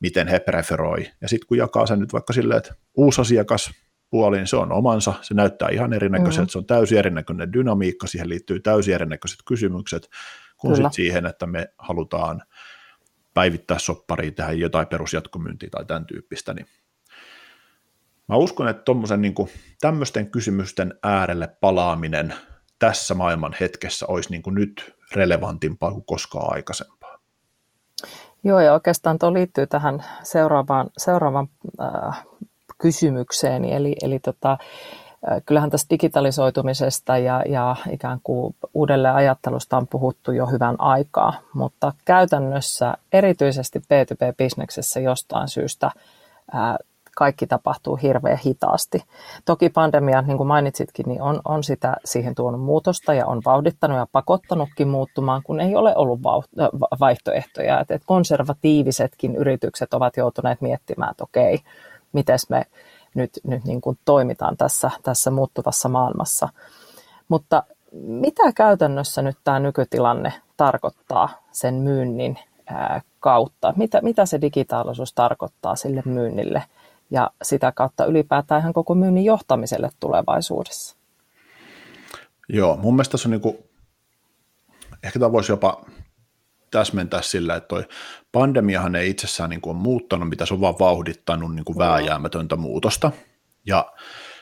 miten he preferoi. Ja sitten kun jakaa sen nyt vaikka silleen, että uusi asiakas puoli, niin se on omansa, se näyttää ihan erinäköiseltä, mm-hmm. se on täysin erinäköinen dynamiikka, siihen liittyy täysin erinäköiset kysymykset, kun sitten siihen, että me halutaan päivittää soppariin, tehdä jotain perusjatkomyyntiä tai tämän tyyppistä, niin Mä uskon, että tuommoisen niin tämmöisten kysymysten äärelle palaaminen tässä maailman hetkessä olisi niin kuin nyt relevantimpaa kuin koskaan aikaisempaa. Joo, ja oikeastaan tuo liittyy tähän seuraavaan, seuraavaan äh, kysymykseen, eli, eli tota, kyllähän tästä digitalisoitumisesta ja, ja ikään kuin uudelleen ajattelusta on puhuttu jo hyvän aikaa, mutta käytännössä erityisesti B2B-bisneksessä jostain syystä ää, kaikki tapahtuu hirveän hitaasti. Toki pandemia, niin kuin mainitsitkin, niin on, on sitä siihen tuonut muutosta ja on vauhdittanut ja pakottanutkin muuttumaan, kun ei ole ollut vaihtoehtoja. Että konservatiivisetkin yritykset ovat joutuneet miettimään, että okei, miten me nyt, nyt niin kuin toimitaan tässä, tässä muuttuvassa maailmassa. Mutta mitä käytännössä nyt tämä nykytilanne tarkoittaa sen myynnin kautta? Mitä, mitä se digitaalisuus tarkoittaa sille myynnille ja sitä kautta ylipäätään ihan koko myynnin johtamiselle tulevaisuudessa? Joo, mun mielestä se on niin kuin, ehkä tämä voisi jopa täsmentää sillä, että toi pandemiahan ei itsessään niin kuin ole muuttanut, mitä se on vaan vauhdittanut niin kuin vääjäämätöntä muutosta. Ja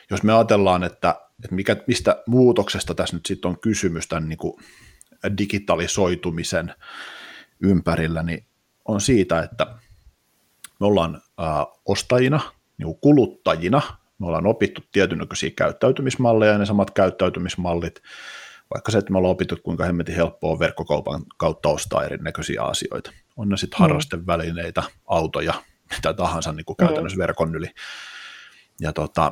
jos me ajatellaan, että, että mikä, mistä muutoksesta tässä nyt sitten on kysymys tämän niin kuin digitalisoitumisen ympärillä, niin on siitä, että me ollaan ostajina, niin kuluttajina, me ollaan opittu tietynäköisiä käyttäytymismalleja ja ne samat käyttäytymismallit vaikka se, että me ollaan opittu, kuinka hemmetin helppoa on verkkokaupan kautta ostaa erinäköisiä asioita. On ne sitten mm. harrastevälineitä, autoja, mitä tahansa niin kuin käytännössä mm. verkon yli. Ja tota,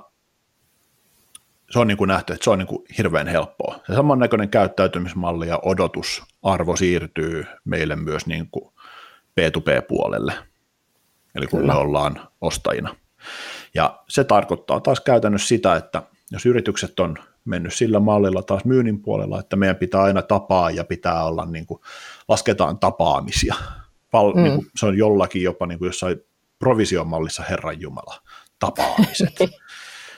se on niin kuin nähty, että se on niin kuin hirveän helppoa. Se samannäköinen käyttäytymismalli ja odotusarvo siirtyy meille myös niin kuin P2P-puolelle, eli kun Kyllä. me ollaan ostajina. Ja se tarkoittaa taas käytännössä sitä, että jos yritykset on mennyt sillä mallilla taas myynnin puolella, että meidän pitää aina tapaa ja pitää olla, niin kuin, lasketaan tapaamisia. Val, mm. niin kuin, se on jollakin jopa niin kuin jossain provisiomallissa Herran Jumala, tapaamiset. [LAUGHS]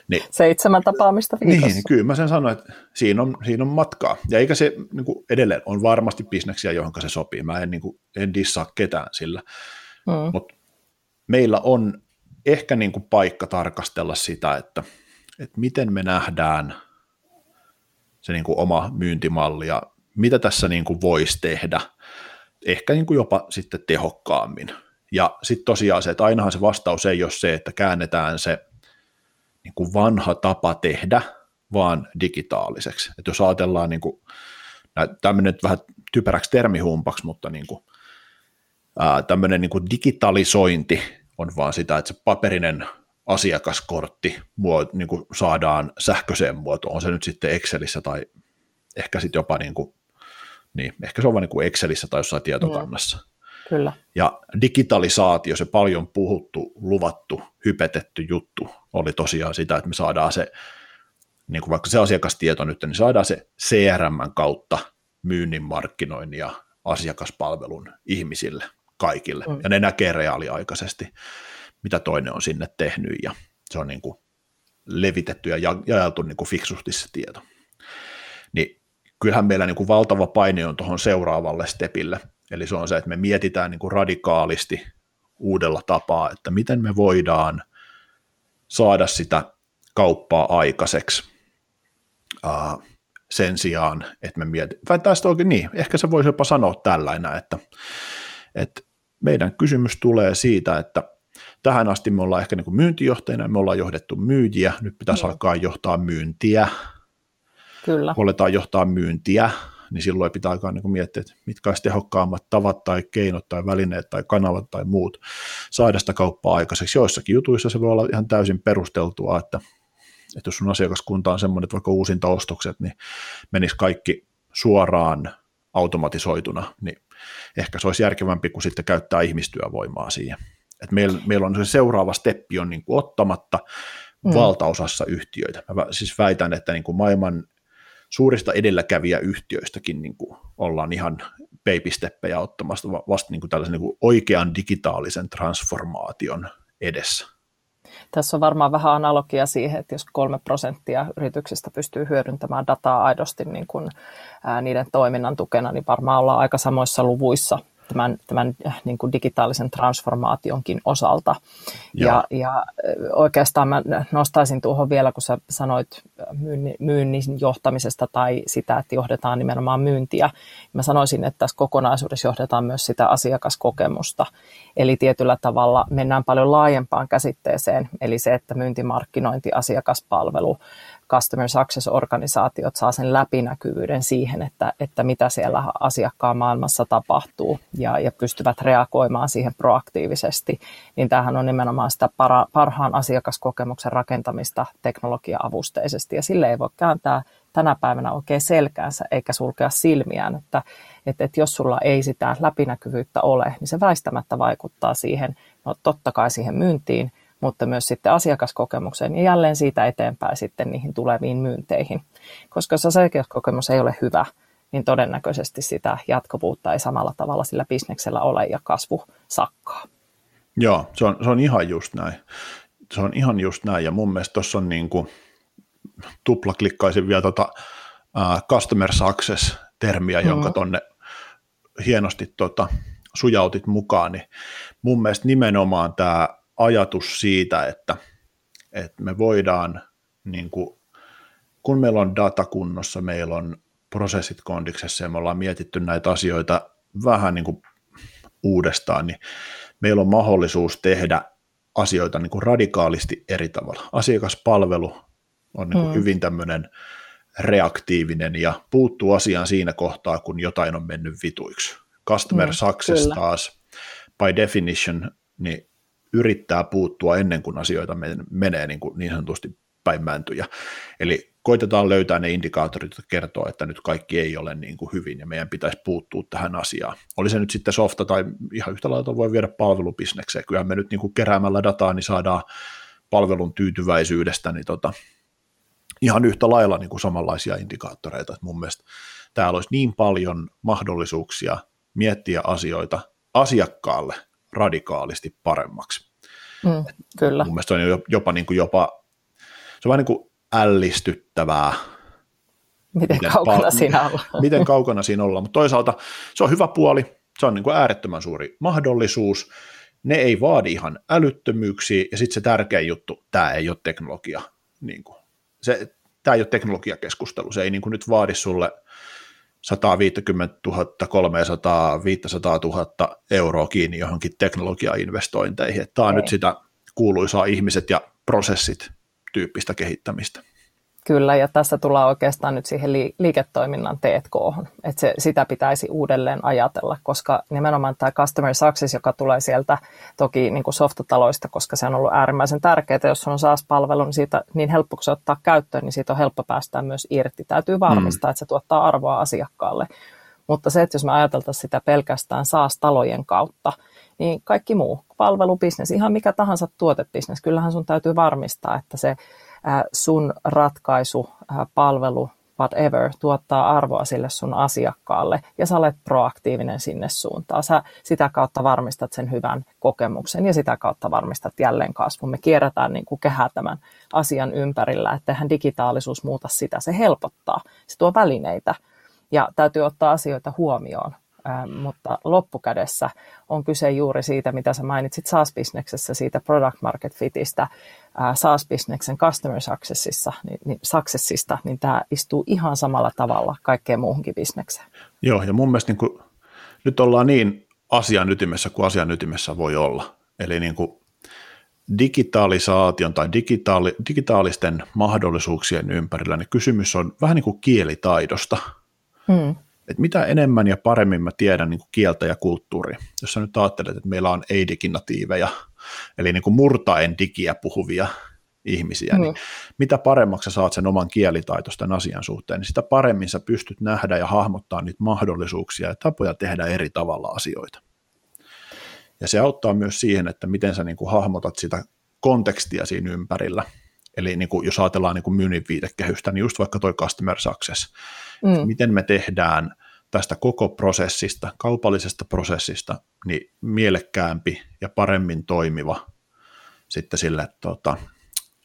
Niin, Seitsemän tapaamista viikossa. Niin, kyllä mä sen sanoin, että siinä on, siinä on matkaa. Ja eikä se niin kuin edelleen, on varmasti bisneksiä, johon se sopii. Mä en, niin kuin, en dissaa ketään sillä. Mm. Mutta meillä on ehkä niin kuin paikka tarkastella sitä, että, että miten me nähdään se niin kuin oma myyntimalli ja mitä tässä niin kuin voisi tehdä, ehkä niin kuin jopa sitten tehokkaammin. Ja sitten tosiaan se, että ainahan se vastaus ei ole se, että käännetään se niin kuin vanha tapa tehdä, vaan digitaaliseksi. Että jos ajatellaan, niin kuin, tämä nyt vähän typeräksi termihumpaksi, mutta niin kuin, ää, tämmöinen niin kuin digitalisointi on vaan sitä, että se paperinen asiakaskortti muot, niin kuin saadaan sähköiseen muotoon, on se nyt sitten Excelissä tai ehkä sitten jopa niin kuin, niin, ehkä se on vain niin kuin Excelissä tai jossain tietokannassa. Mm. Kyllä. Ja digitalisaatio, se paljon puhuttu, luvattu, hypetetty juttu, oli tosiaan sitä, että me saadaan se, niin kuin vaikka se asiakastieto nyt, niin saadaan se CRM kautta myynnin, markkinoinnin ja asiakaspalvelun ihmisille kaikille, mm. ja ne näkee reaaliaikaisesti mitä toinen on sinne tehnyt ja se on niin kuin levitetty ja jaeltu niin kuin fiksusti se tieto. Niin kyllähän meillä niin kuin valtava paine on tuohon seuraavalle stepille, eli se on se, että me mietitään niin kuin radikaalisti uudella tapaa, että miten me voidaan saada sitä kauppaa aikaiseksi uh, sen sijaan, että me mietimme, vai tästä oikein niin, ehkä se voisi jopa sanoa tällainen, että, että meidän kysymys tulee siitä, että tähän asti me ollaan ehkä niin kuin myyntijohtajina, me ollaan johdettu myyjiä, nyt pitäisi mm. alkaa johtaa myyntiä. Kyllä. Kun aletaan johtaa myyntiä, niin silloin pitää alkaa niin kuin miettiä, että mitkä olisi tehokkaammat tavat tai keinot tai välineet tai kanavat tai muut saada sitä kauppaa aikaiseksi. Joissakin jutuissa se voi olla ihan täysin perusteltua, että, että jos sun asiakaskunta on semmoinen, että vaikka uusinta ostokset, niin menisi kaikki suoraan automatisoituna, niin ehkä se olisi järkevämpi kuin sitten käyttää ihmistyövoimaa siihen. Et meillä, meillä on se seuraava steppi on niin kuin ottamatta mm. valtaosassa yhtiöitä. Mä siis väitän, että niin kuin maailman suurista edelläkävijäyhtiöistäkin niin kuin ollaan ihan baby ottamasta vasta niin kuin tällaisen niin kuin oikean digitaalisen transformaation edessä. Tässä on varmaan vähän analogia siihen, että jos kolme prosenttia yrityksistä pystyy hyödyntämään dataa aidosti niin kuin, ää, niiden toiminnan tukena, niin varmaan ollaan aika samoissa luvuissa tämän, tämän äh, niin kuin digitaalisen transformaationkin osalta. Ja, ja oikeastaan mä nostaisin tuohon vielä, kun sä sanoit myynnin, myynnin johtamisesta tai sitä, että johdetaan nimenomaan myyntiä. Mä sanoisin, että tässä kokonaisuudessa johdetaan myös sitä asiakaskokemusta. Eli tietyllä tavalla mennään paljon laajempaan käsitteeseen, eli se, että myyntimarkkinointi, asiakaspalvelu, customer success-organisaatiot saa sen läpinäkyvyyden siihen, että, että mitä siellä asiakkaan maailmassa tapahtuu ja, ja pystyvät reagoimaan siihen proaktiivisesti, niin tämähän on nimenomaan sitä para, parhaan asiakaskokemuksen rakentamista teknologia-avusteisesti. Ja sille ei voi kääntää tänä päivänä oikein selkäänsä eikä sulkea silmiään, että, että, että jos sulla ei sitä läpinäkyvyyttä ole, niin se väistämättä vaikuttaa siihen, no totta kai siihen myyntiin, mutta myös sitten asiakaskokemukseen ja jälleen siitä eteenpäin sitten niihin tuleviin myynteihin. Koska jos asiakaskokemus ei ole hyvä, niin todennäköisesti sitä jatkuvuutta ei samalla tavalla sillä bisneksellä ole ja kasvu sakkaa. Joo, se on, se on ihan just näin. Se on ihan just näin ja mun mielestä tuossa on niin kuin, tuplaklikkaisin vielä tota, uh, customer success-termiä, mm-hmm. jonka tonne hienosti tota, sujautit mukaan, niin mun mielestä nimenomaan tämä ajatus siitä, että, että me voidaan, niin kuin, kun meillä on data kunnossa, meillä on prosessit kondiksessa ja me ollaan mietitty näitä asioita vähän niin kuin uudestaan, niin meillä on mahdollisuus tehdä asioita niin kuin radikaalisti eri tavalla. Asiakaspalvelu on niin kuin mm. hyvin tämmöinen reaktiivinen ja puuttuu asiaan siinä kohtaa, kun jotain on mennyt vituiksi. Customer mm, success kyllä. taas, by definition, niin yrittää puuttua ennen kuin asioita menee niin, kuin niin sanotusti päin mäntyjä. Eli koitetaan löytää ne indikaattorit, jotka kertoo, että nyt kaikki ei ole niin kuin hyvin ja meidän pitäisi puuttua tähän asiaan. Oli se nyt sitten softa tai ihan yhtä lailla voi viedä palvelubisnekseen. Kyllähän me nyt niin kuin keräämällä dataa niin saadaan palvelun tyytyväisyydestä niin tota, ihan yhtä lailla niin kuin samanlaisia indikaattoreita. Että mun mielestä täällä olisi niin paljon mahdollisuuksia miettiä asioita asiakkaalle radikaalisti paremmaksi. Mm, kyllä. Mun mielestä se on jopa, niin kuin jopa se on vähän niin kuin ällistyttävää. Miten, miten kaukana pal- siinä ollaan. [LAUGHS] Miten kaukana siinä ollaan, mutta toisaalta se on hyvä puoli, se on niin kuin äärettömän suuri mahdollisuus, ne ei vaadi ihan älyttömyyksiä, ja sitten se tärkein juttu, tämä ei ole teknologia. Niin kuin, se, tämä ei ole teknologiakeskustelu, se ei niin kuin nyt vaadi sulle 150 000, 300, 500 000 euroa kiinni johonkin teknologiainvestointeihin. Tämä on Ei. nyt sitä kuuluisaa ihmiset ja prosessit tyyppistä kehittämistä. Kyllä, ja tässä tullaan oikeastaan nyt siihen liiketoiminnan T&K, että se, sitä pitäisi uudelleen ajatella, koska nimenomaan tämä customer success, joka tulee sieltä toki niin kuin softataloista, koska se on ollut äärimmäisen tärkeää, jos on SaaS-palvelu, niin, siitä, niin helppo kun se ottaa käyttöön, niin siitä on helppo päästä myös irti. Täytyy varmistaa, mm. että se tuottaa arvoa asiakkaalle. Mutta se, että jos me ajateltaisiin sitä pelkästään SaaS-talojen kautta, niin kaikki muu, palvelubisnes, ihan mikä tahansa tuotebisnes, kyllähän sun täytyy varmistaa, että se sun ratkaisu, palvelu, whatever, tuottaa arvoa sille sun asiakkaalle ja sä olet proaktiivinen sinne suuntaan. Sä sitä kautta varmistat sen hyvän kokemuksen ja sitä kautta varmistat jälleen kasvun. Me kierrätään niin kuin kehää tämän asian ympärillä, että eihän digitaalisuus muuta sitä. Se helpottaa, se tuo välineitä ja täytyy ottaa asioita huomioon mutta loppukädessä on kyse juuri siitä, mitä sä mainitsit SaaS-bisneksessä, siitä product market fitistä, SaaS-bisneksen customer successissa, niin, niin, successista, niin tämä istuu ihan samalla tavalla kaikkeen muuhunkin bisnekseen. Joo, ja mun mielestä niin kuin, nyt ollaan niin asian ytimessä kuin asian ytimessä voi olla. Eli niin kuin digitalisaation tai digitaali, digitaalisten mahdollisuuksien ympärillä, niin kysymys on vähän niin kuin kielitaidosta. Hmm että mitä enemmän ja paremmin mä tiedän niin kuin kieltä ja kulttuuria. Jos sä nyt ajattelet, että meillä on ei-diginatiiveja, eli niin kuin murtaen digiä puhuvia ihmisiä, mm. niin mitä paremmaksi sä saat sen oman kielitaitosten asian suhteen, niin sitä paremmin sä pystyt nähdä ja hahmottaa niitä mahdollisuuksia ja tapoja tehdä eri tavalla asioita. Ja se auttaa myös siihen, että miten sä niin kuin hahmotat sitä kontekstia siinä ympärillä. Eli niin kuin, jos ajatellaan niin kuin myynnin viitekehystä, niin just vaikka toi customer success, mm. miten me tehdään tästä koko prosessista, kaupallisesta prosessista, niin mielekkäämpi ja paremmin toimiva sitten sille tota,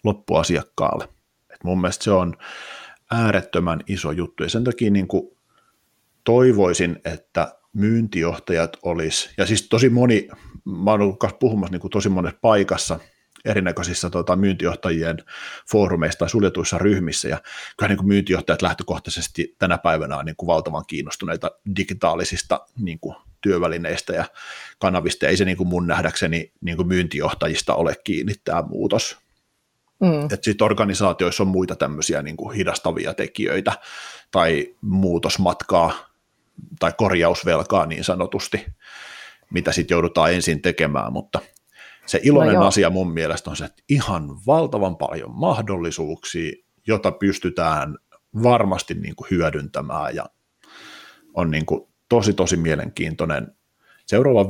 loppuasiakkaalle. Et mun mielestä se on äärettömän iso juttu, ja sen takia niin kuin toivoisin, että myyntijohtajat olisi, ja siis tosi moni, mä oon ollut puhumassa niin kuin tosi monessa paikassa, erinäköisissä tota, myyntijohtajien foorumeissa tai suljetuissa ryhmissä, ja kyllä niin kuin myyntijohtajat lähtökohtaisesti tänä päivänä on niin kuin valtavan kiinnostuneita digitaalisista niin kuin työvälineistä ja kanavista, ei se niin kuin mun nähdäkseni niin kuin myyntijohtajista ole kiinni tämä muutos. Mm. Että sitten organisaatioissa on muita tämmöisiä niin kuin hidastavia tekijöitä tai muutosmatkaa tai korjausvelkaa niin sanotusti, mitä sitten joudutaan ensin tekemään, mutta se iloinen no asia mun mielestä on se, että ihan valtavan paljon mahdollisuuksia, jota pystytään varmasti niin kuin hyödyntämään ja on niin kuin tosi tosi mielenkiintoinen seuraava 5-10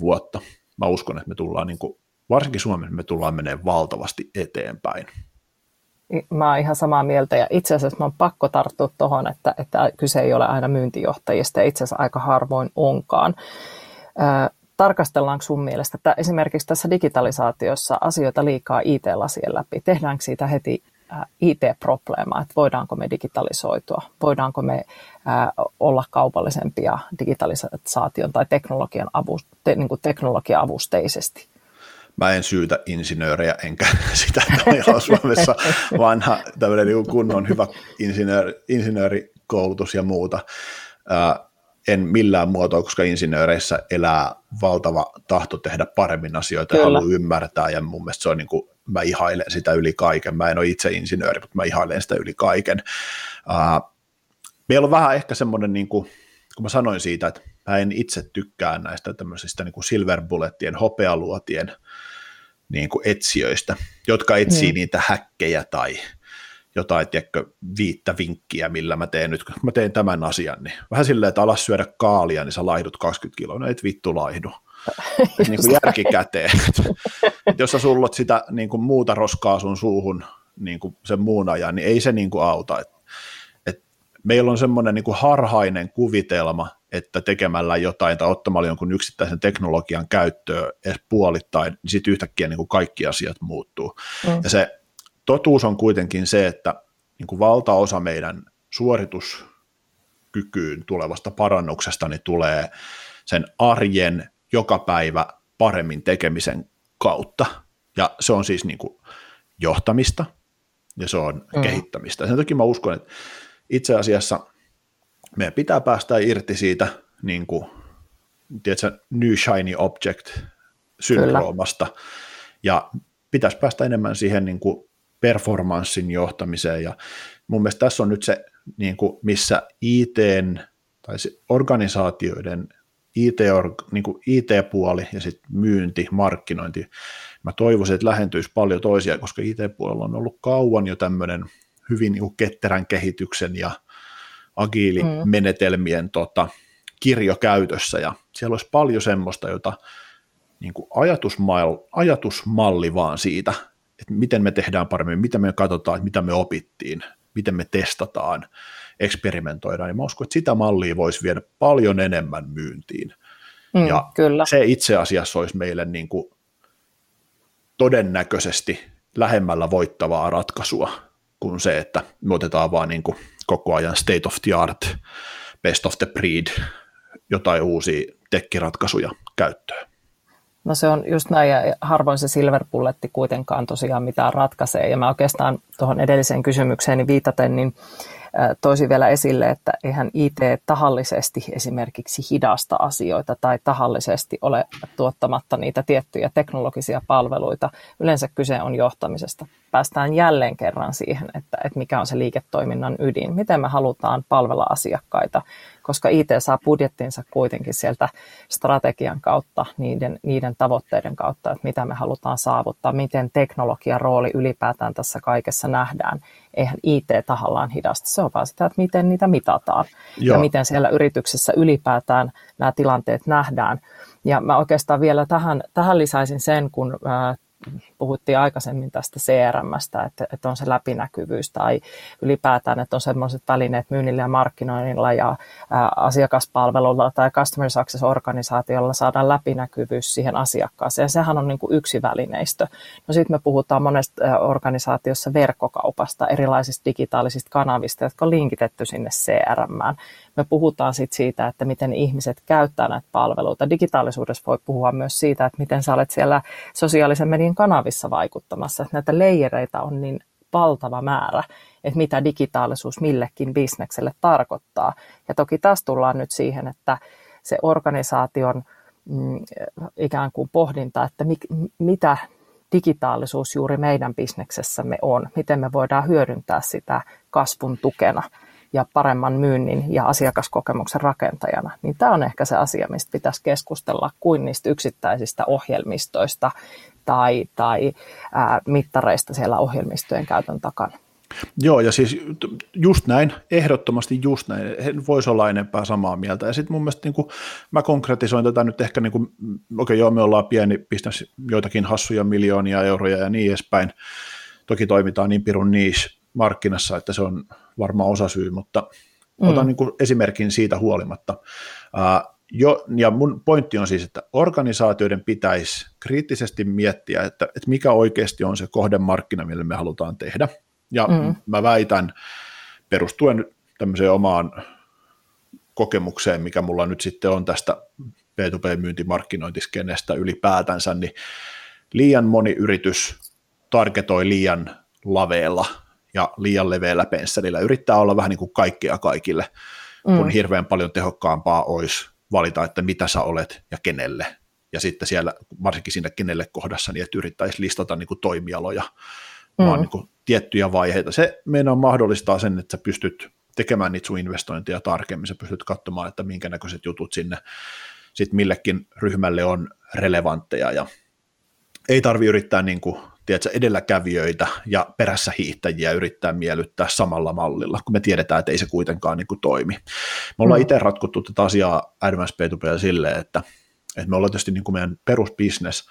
vuotta. Mä uskon, että me tullaan niin kuin, varsinkin Suomessa me tullaan menemään valtavasti eteenpäin. Mä oon ihan samaa mieltä ja itse asiassa mä oon pakko tarttua tuohon, että, että kyse ei ole aina myyntijohtajista ja itse asiassa aika harvoin onkaan. Tarkastellaanko sun mielestä, että esimerkiksi tässä digitalisaatiossa asioita liikaa IT-lasien läpi? Tehdäänkö siitä heti IT-probleema, että voidaanko me digitalisoitua, voidaanko me olla kaupallisempia digitalisaation tai teknologian avu, te, niin kuin teknologia-avusteisesti? Mä en syytä insinöörejä, enkä [LAUGHS] sitä, että meillä on Suomessa vanha tämmöinen niin kunnon hyvä insinööri, insinöörikoulutus ja muuta. En millään muotoa, koska insinööreissä elää valtava tahto tehdä paremmin asioita Kyllä. ja haluaa ymmärtää, ja mun mielestä se on niin kuin mä ihailen sitä yli kaiken. Mä en ole itse insinööri, mutta mä ihailen sitä yli kaiken. Uh, meillä on vähän ehkä semmoinen, niin kuin, kun mä sanoin siitä, että mä en itse tykkää näistä tämmöisistä niin kuin silver bullettien, hopealuotien niin kuin etsijöistä, jotka etsii mm. niitä häkkejä tai jotain, tiedätkö, viittä vinkkiä, millä mä teen nyt, mä teen tämän asian, niin vähän silleen, että alas syödä kaalia, niin sä laihdut 20 kiloa, no et vittu laihdu [LAUGHS] niin kuin järkikäteen. jos sä sullot sitä niin kuin muuta roskaa sun suuhun niin kuin sen muun ajan, niin ei se niin kuin auta. Et, et meillä on semmoinen niin kuin harhainen kuvitelma, että tekemällä jotain tai ottamalla jonkun yksittäisen teknologian käyttöön edes puolittain, niin sitten yhtäkkiä niin kuin kaikki asiat muuttuu. Mm. Ja se totuus on kuitenkin se, että niin kuin valtaosa meidän suorituskykyyn tulevasta parannuksesta niin tulee sen arjen joka päivä paremmin tekemisen kautta. Ja se on siis niin kuin johtamista ja se on mm. kehittämistä. Sen takia mä uskon, että itse asiassa meidän pitää päästä irti siitä niin kuin, tiedätkö, new shiny object syndroomasta ja pitäisi päästä enemmän siihen niin kuin performanssin johtamiseen ja mun mielestä tässä on nyt se, niin kuin, missä IT tai organisaatioiden IT, niin kuin IT-puoli ja sitten myynti, markkinointi. Mä toivoisin, että lähentyisi paljon toisia, koska IT-puolella on ollut kauan jo tämmöinen hyvin niin ketterän kehityksen ja agiilimenetelmien mm. tota, kirjo käytössä, ja siellä olisi paljon semmoista, jota niin kuin ajatusmalli, ajatusmalli vaan siitä, että miten me tehdään paremmin, mitä me katsotaan, mitä me opittiin, miten me testataan, eksperimentoidaan, niin mä uskon, että sitä mallia voisi viedä paljon enemmän myyntiin. Mm, ja kyllä. se itse asiassa olisi meille niin kuin todennäköisesti lähemmällä voittavaa ratkaisua kuin se, että me otetaan vaan niin kuin koko ajan state of the art, best of the breed, jotain uusia tekkiratkaisuja käyttöön. No se on just näin, ja harvoin se silver bulletti kuitenkaan tosiaan mitään ratkaisee. Ja mä oikeastaan tuohon edelliseen kysymykseen viitaten, niin toisi vielä esille, että eihän IT tahallisesti esimerkiksi hidasta asioita tai tahallisesti ole tuottamatta niitä tiettyjä teknologisia palveluita. Yleensä kyse on johtamisesta. Päästään jälleen kerran siihen, että, että mikä on se liiketoiminnan ydin, miten me halutaan palvella asiakkaita, koska IT saa budjettinsa kuitenkin sieltä strategian kautta, niiden, niiden tavoitteiden kautta, että mitä me halutaan saavuttaa, miten teknologian rooli ylipäätään tässä kaikessa nähdään. Eihän IT tahallaan hidasta, se on vaan sitä, että miten niitä mitataan Joo. ja miten siellä yrityksessä ylipäätään nämä tilanteet nähdään. Ja mä oikeastaan vielä tähän, tähän lisäisin sen, kun puhuttiin aikaisemmin tästä CRMstä, että, että on se läpinäkyvyys tai ylipäätään, että on sellaiset välineet myynnillä ja markkinoinnilla ja ää, asiakaspalvelulla tai customer success-organisaatiolla saadaan läpinäkyvyys siihen asiakkaaseen. Sehän on niin kuin yksi välineistö. No sitten me puhutaan monesta organisaatiossa verkkokaupasta, erilaisista digitaalisista kanavista, jotka on linkitetty sinne CRMään me puhutaan sit siitä, että miten ihmiset käyttää näitä palveluita. Digitaalisuudessa voi puhua myös siitä, että miten sä olet siellä sosiaalisen median kanavissa vaikuttamassa. Että näitä leijereitä on niin valtava määrä, että mitä digitaalisuus millekin bisnekselle tarkoittaa. Ja toki taas tullaan nyt siihen, että se organisaation mm, ikään kuin pohdinta, että mi, mitä digitaalisuus juuri meidän bisneksessämme on, miten me voidaan hyödyntää sitä kasvun tukena ja paremman myynnin ja asiakaskokemuksen rakentajana, niin tämä on ehkä se asia, mistä pitäisi keskustella kuin niistä yksittäisistä ohjelmistoista tai, tai ää, mittareista siellä ohjelmistojen käytön takana. Joo, ja siis just näin, ehdottomasti just näin, voisi olla enempää samaa mieltä. Ja sitten mun mielestä niin kuin, mä konkretisoin tätä nyt ehkä, niin okei okay, joo, me ollaan pieni bisnes, joitakin hassuja miljoonia euroja ja niin edespäin. Toki toimitaan niin pirun niissä markkinassa, että se on varmaan osa syy, mutta mm. otan niin kuin esimerkin siitä huolimatta. Uh, jo, ja mun pointti on siis, että organisaatioiden pitäisi kriittisesti miettiä, että, että mikä oikeasti on se kohdemarkkina, mille me halutaan tehdä – ja mm. mä väitän, perustuen tämmöiseen omaan kokemukseen, mikä mulla nyt sitten on tästä B2B-myyntimarkkinointiskenestä ylipäätänsä, niin liian moni yritys targetoi liian laveella ja liian leveällä pensselillä. Yrittää olla vähän niin kuin kaikkea kaikille, mm. kun hirveän paljon tehokkaampaa olisi valita, että mitä sä olet ja kenelle. Ja sitten siellä, varsinkin siinä kenelle kohdassa, niin että yrittäisi listata niin kuin toimialoja mm. vaan niin kuin tiettyjä vaiheita. Se meidän mahdollistaa sen, että sä pystyt tekemään niitä sun investointeja tarkemmin, sä pystyt katsomaan, että minkä näköiset jutut sinne sit millekin ryhmälle on relevantteja ja ei tarvi yrittää niin kuin, tiedätkö, edelläkävijöitä ja perässä hiihtäjiä yrittää miellyttää samalla mallilla, kun me tiedetään, että ei se kuitenkaan niin kuin toimi. Me ollaan mm. itse ratkottu tätä asiaa Advanced P2P silleen, että, että me ollaan tietysti niin kuin meidän perusbisnes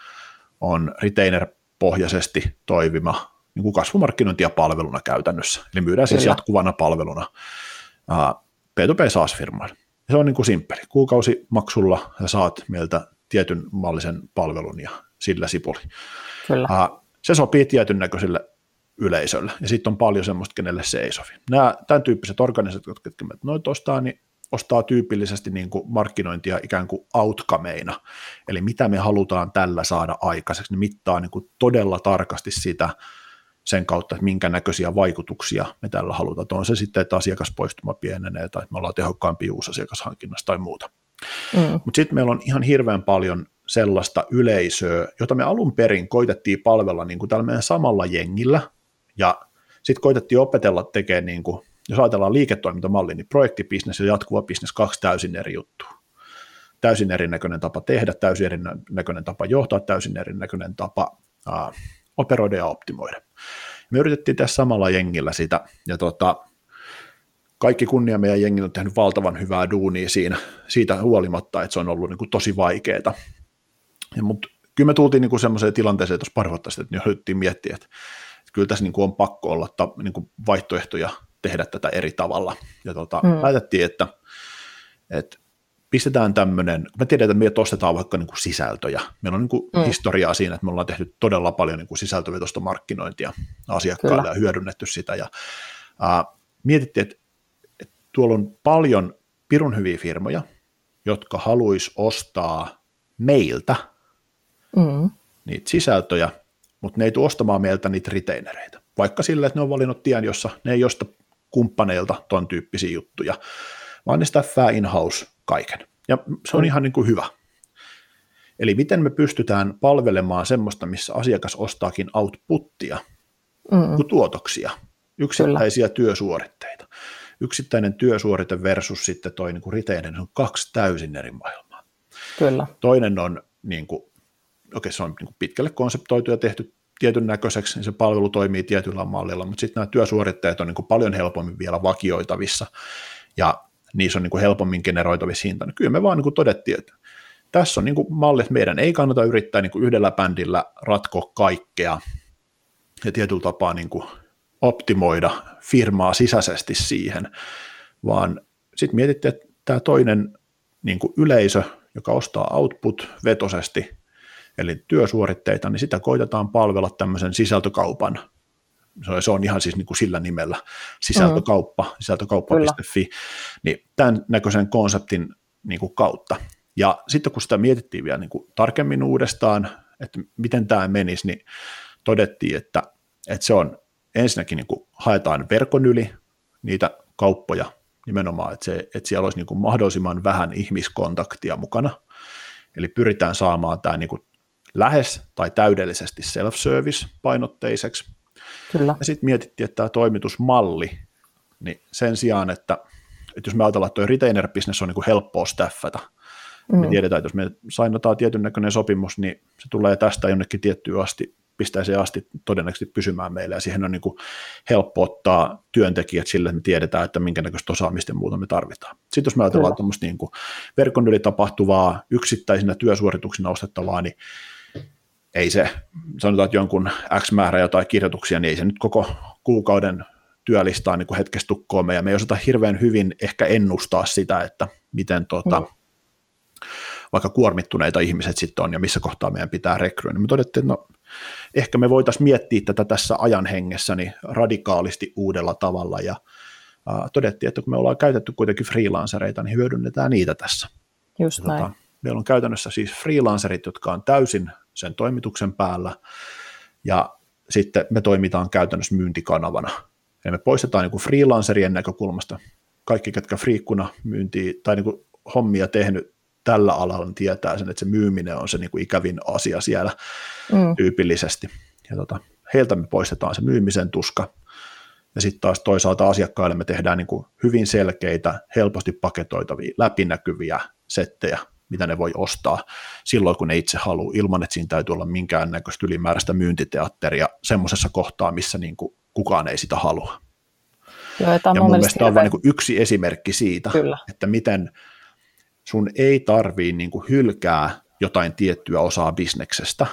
on retainer-pohjaisesti toimiva niin kuin kasvumarkkinointia palveluna käytännössä. Eli myydään siis Kyllä. jatkuvana palveluna uh, P2P SaaS-firmaille. Se on niin kuin simppeli. Kuukausimaksulla ja saat meiltä tietyn mallisen palvelun ja sillä sipuli. Kyllä. Uh, se sopii tietyn näköiselle yleisölle, ja sitten on paljon semmoista, kenelle se ei sovi. Nämä tämän tyyppiset organisaatiot, jotka noit ostaa, niin ostaa tyypillisesti niin kuin markkinointia ikään kuin outcomeina, eli mitä me halutaan tällä saada aikaiseksi, ne mittaa niin kuin todella tarkasti sitä, sen kautta, että minkä näköisiä vaikutuksia me tällä halutaan. On se sitten, että asiakaspoistuma pienenee tai että me ollaan tehokkaampia uusasiakashankinnassa tai muuta. Mm. Mutta sitten meillä on ihan hirveän paljon sellaista yleisöä, jota me alun perin koitettiin palvella niin kuin tällä meidän samalla jengillä, ja sitten koitettiin opetella tekemään, niin kuin, jos ajatellaan liiketoimintamalli, niin projektibisnes ja jatkuva bisnes, kaksi täysin eri juttua. Täysin erinäköinen tapa tehdä, täysin erinäköinen tapa johtaa, täysin erinäköinen tapa ää, operoida ja optimoida. Me yritettiin tässä samalla jengillä sitä, ja tota, kaikki kunnia meidän jengillä on tehnyt valtavan hyvää duunia siinä, siitä huolimatta, että se on ollut niin kuin tosi vaikeaa. Mutta kyllä me tultiin niin semmoiseen tilanteeseen tuossa pari vuotta sitten, että yritettiin miettiä, että, että kyllä tässä niin kuin on pakko olla ta, niin kuin vaihtoehtoja tehdä tätä eri tavalla. Ja tota, mm. päätettiin, että, että pistetään tämmöinen, me tiedetään, että me ostetaan vaikka niin kuin sisältöjä. Meillä on niin kuin mm. historiaa siinä, että me ollaan tehty todella paljon niin kuin sisältövetosta markkinointia asiakkaille Kyllä. ja hyödynnetty sitä. Ja, ää, mietittiin, että, että tuolla on paljon pirun hyviä firmoja, jotka haluaisi ostaa meiltä mm. niitä sisältöjä, mutta ne ei tule ostamaan meiltä niitä retainereita. Vaikka sillä, että ne on valinnut tien, jossa ne ei osta kumppaneilta ton tyyppisiä juttuja, vaan ne staffaa in-house kaiken. Ja se on mm. ihan niin kuin hyvä. Eli miten me pystytään palvelemaan semmoista, missä asiakas ostaakin outputtia, mm. kuin tuotoksia, yksittäisiä Kyllä. työsuoritteita. Yksittäinen työsuorite versus sitten toi niin kuin on kaksi täysin eri maailmaa. Kyllä. Toinen on, niin kuin, okei, se on niin pitkälle konseptoitu ja tehty tietyn näköiseksi, niin se palvelu toimii tietyllä mallilla, mutta sitten nämä työsuoritteet on niin paljon helpommin vielä vakioitavissa, ja niissä on niin helpommin generoitavissa hinta. Niin kyllä me vaan niin todettiin, että tässä on niin malli, että meidän ei kannata yrittää niin yhdellä bändillä ratkoa kaikkea ja tietyllä tapaa niin optimoida firmaa sisäisesti siihen, vaan sitten mietittiin, että tämä toinen niin yleisö, joka ostaa output-vetosesti, eli työsuoritteita, niin sitä koitetaan palvella tämmöisen sisältökaupan. Se on ihan siis niin kuin sillä nimellä, sisältökauppa, mm. sisältökauppa.fi, niin tämän näköisen konseptin niin kuin kautta. Ja sitten kun sitä mietittiin vielä niin kuin tarkemmin uudestaan, että miten tämä menisi, niin todettiin, että, että se on ensinnäkin niin kuin haetaan verkon yli niitä kauppoja nimenomaan, että, se, että siellä olisi niin kuin mahdollisimman vähän ihmiskontaktia mukana, eli pyritään saamaan tämä niin kuin lähes tai täydellisesti self-service painotteiseksi. Kyllä. Ja sitten mietittiin, että tämä toimitusmalli, niin sen sijaan, että, että jos me ajatellaan, että tuo retainer-business on niin kuin helppoa staffata, mm. me tiedetään, että jos me sainotaan tietyn näköinen sopimus, niin se tulee tästä jonnekin tiettyyn asti, pisteeseen asti todennäköisesti pysymään meille, ja siihen on niin kuin helppo ottaa työntekijät sille, että me tiedetään, että minkä näköistä osaamista muuta me tarvitaan. Sitten jos me ajatellaan tuommoista niin kuin verkon yli tapahtuvaa, yksittäisinä työsuorituksina ostettavaa, niin ei se, sanotaan, että jonkun X määrä jotain kirjoituksia, niin ei se nyt koko kuukauden työlistaa niin hetkestä tukkoon meidän. Me ei osata hirveän hyvin ehkä ennustaa sitä, että miten tota, mm. vaikka kuormittuneita ihmiset sitten on ja missä kohtaa meidän pitää rekryä. Niin me todettiin, että no, ehkä me voitaisiin miettiä tätä tässä ajan hengessä niin radikaalisti uudella tavalla ja uh, todettiin, että kun me ollaan käytetty kuitenkin freelancereita, niin hyödynnetään niitä tässä. Just ja, näin. Tota, meillä on käytännössä siis freelancerit, jotka on täysin sen toimituksen päällä, ja sitten me toimitaan käytännössä myyntikanavana. Ja me poistetaan niin kuin freelancerien näkökulmasta kaikki, ketkä friikkuna myyntiä tai niin kuin hommia tehnyt tällä alalla, niin tietää sen, että se myyminen on se niin kuin ikävin asia siellä mm. tyypillisesti. Ja tota, heiltä me poistetaan se myymisen tuska, ja sitten taas toisaalta asiakkaille me tehdään niin kuin hyvin selkeitä, helposti paketoitavia, läpinäkyviä settejä, mitä ne voi ostaa silloin, kun ne itse haluaa, ilman että siinä täytyy olla minkäännäköistä ylimääräistä myyntiteatteria semmoisessa kohtaa, missä niin kuin kukaan ei sitä halua. Joo, ja, ja mun mielestä tämä on vain niin yksi esimerkki siitä, Kyllä. että miten sun ei tarvii niin kuin hylkää jotain tiettyä osaa bisneksestä,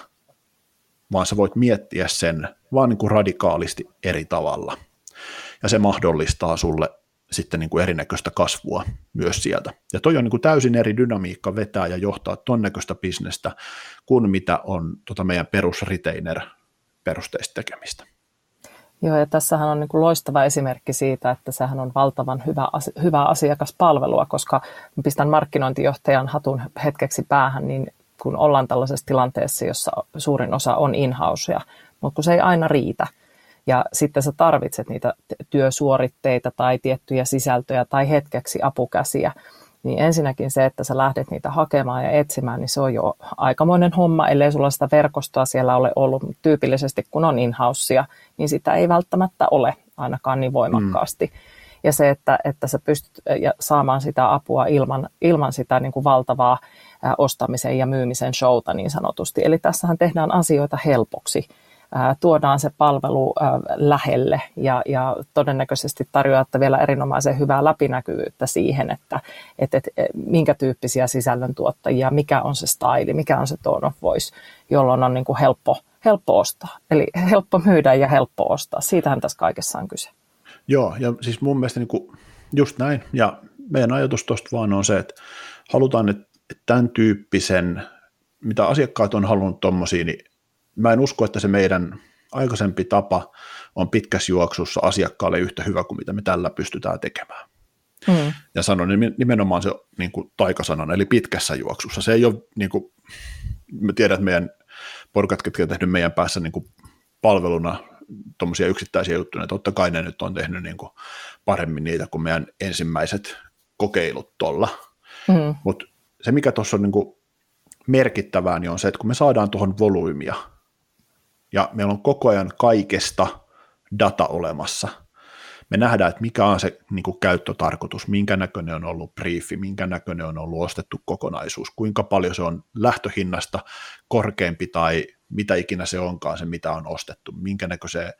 vaan sä voit miettiä sen vaan niin kuin radikaalisti eri tavalla. Ja se mahdollistaa sulle sitten niin kuin erinäköistä kasvua myös sieltä. Ja toi on niin kuin täysin eri dynamiikka vetää ja johtaa ton näköistä bisnestä kuin mitä on tota meidän perus retainer perusteista tekemistä. Joo, ja tässähän on niin kuin loistava esimerkki siitä, että sehän on valtavan hyvä, hyvä asiakaspalvelua, koska pistän markkinointijohtajan hatun hetkeksi päähän, niin kun ollaan tällaisessa tilanteessa, jossa suurin osa on in-housea, mutta kun se ei aina riitä, ja sitten sä tarvitset niitä työsuoritteita tai tiettyjä sisältöjä tai hetkeksi apukäsiä, niin ensinnäkin se, että sä lähdet niitä hakemaan ja etsimään, niin se on jo aikamoinen homma, ellei sulla sitä verkostoa siellä ole ollut. Tyypillisesti kun on in niin sitä ei välttämättä ole ainakaan niin voimakkaasti. Mm. Ja se, että, että sä pystyt saamaan sitä apua ilman, ilman sitä niin kuin valtavaa ostamisen ja myymisen showta niin sanotusti. Eli tässähän tehdään asioita helpoksi tuodaan se palvelu lähelle ja, ja todennäköisesti tarjoatte vielä erinomaisen hyvää läpinäkyvyyttä siihen, että, että, että minkä tyyppisiä sisällöntuottajia, mikä on se style, mikä on se tone of voice, jolloin on niin kuin helppo, helppo ostaa. Eli helppo myydä ja helppo ostaa. Siitähän tässä kaikessa on kyse. Joo, ja siis mun mielestä niin kuin just näin. Ja meidän ajatus tuosta vaan on se, että halutaan, että tämän tyyppisen, mitä asiakkaat on halunnut tuommoisia, niin mä en usko, että se meidän aikaisempi tapa on pitkässä juoksussa asiakkaalle yhtä hyvä kuin mitä me tällä pystytään tekemään. Mm. Ja sanon nimenomaan se niin kuin taikasanan, eli pitkässä juoksussa. Se ei ole, niin kuin, me tiedän, että meidän porukat, ketkä on tehnyt meidän päässä niin kuin palveluna tuommoisia yksittäisiä juttuja, että totta kai ne nyt on tehnyt niin kuin paremmin niitä kuin meidän ensimmäiset kokeilut tuolla. Mm. Mutta se, mikä tuossa on niin kuin merkittävää, niin on se, että kun me saadaan tuohon volyymia, ja meillä on koko ajan kaikesta data olemassa. Me nähdään, että mikä on se niin kuin käyttötarkoitus, minkä näköinen on ollut briefi, minkä näköinen on ollut ostettu kokonaisuus, kuinka paljon se on lähtöhinnasta korkeampi tai mitä ikinä se onkaan se, mitä on ostettu, minkä näköiseen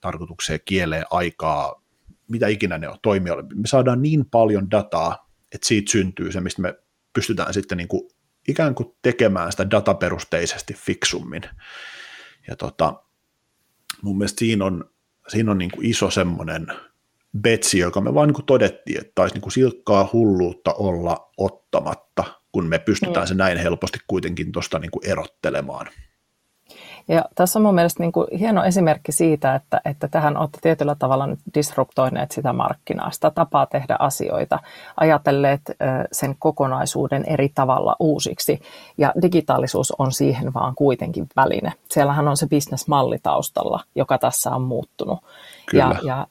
tarkoitukseen kieleen aikaa, mitä ikinä ne on toimijoille. Me saadaan niin paljon dataa, että siitä syntyy se, mistä me pystytään sitten niin kuin ikään kuin tekemään sitä dataperusteisesti fiksummin. Ja tota, mun mielestä siinä on, siinä on niin kuin iso semmoinen betsi, joka me vaan niin kuin todettiin, että taisi niin kuin silkkaa hulluutta olla ottamatta, kun me pystytään mm. se näin helposti kuitenkin tuosta niin erottelemaan. Ja tässä on mun mielestä niin kuin hieno esimerkki siitä, että, että tähän olette tietyllä tavalla nyt disruptoineet sitä markkinaa, sitä tapaa tehdä asioita, ajatelleet sen kokonaisuuden eri tavalla uusiksi. Ja digitaalisuus on siihen vaan kuitenkin väline. Siellähän on se bisnesmalli taustalla, joka tässä on muuttunut. Kyllä. Ja, ja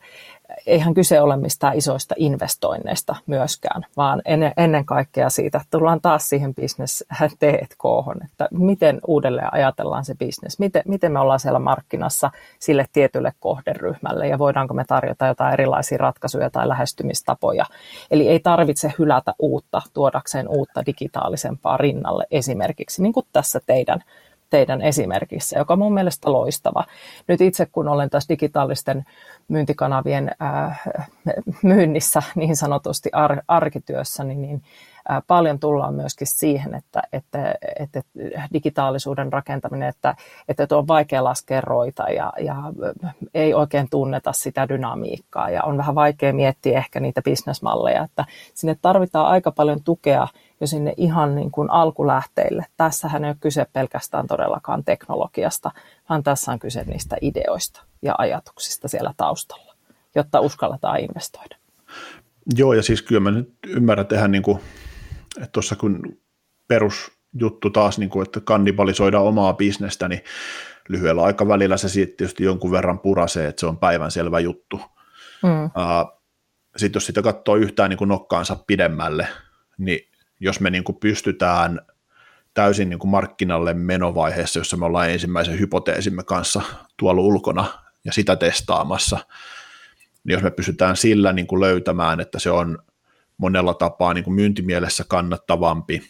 eihän kyse ole mistään isoista investoinneista myöskään, vaan ennen, kaikkea siitä, että tullaan taas siihen business T&K, että miten uudelleen ajatellaan se business, miten, miten me ollaan siellä markkinassa sille tietylle kohderyhmälle ja voidaanko me tarjota jotain erilaisia ratkaisuja tai lähestymistapoja. Eli ei tarvitse hylätä uutta tuodakseen uutta digitaalisempaa rinnalle esimerkiksi, niin kuin tässä teidän teidän esimerkissä, joka on mun mielestä loistava. Nyt itse kun olen tässä digitaalisten myyntikanavien äh, myynnissä niin sanotusti ar- arkityössä, niin, niin äh, paljon tullaan myöskin siihen, että, että, että digitaalisuuden rakentaminen, että, että on vaikea laskea roita ja, ja ei oikein tunneta sitä dynamiikkaa ja on vähän vaikea miettiä ehkä niitä bisnesmalleja, että sinne tarvitaan aika paljon tukea jo sinne ihan niin kuin alkulähteille. Tässähän ei ole kyse pelkästään todellakaan teknologiasta, vaan tässä on kyse niistä ideoista ja ajatuksista siellä taustalla, jotta uskalletaan investoida. Joo, ja siis kyllä mä nyt ymmärrän tehdä, niin kuin, että tuossa kun perusjuttu taas, niin kuin, että kannibalisoida omaa bisnestä, niin lyhyellä aikavälillä se sitten tietysti jonkun verran purasee, että se on päivänselvä juttu. Mm. Uh, sitten jos sitä katsoo yhtään niin kuin nokkaansa pidemmälle, niin jos me niin kuin pystytään täysin niin kuin markkinalle menovaiheessa, jossa me ollaan ensimmäisen hypoteesimme kanssa tuolla ulkona ja sitä testaamassa, niin jos me pystytään sillä niin kuin löytämään, että se on monella tapaa niin kuin myyntimielessä kannattavampi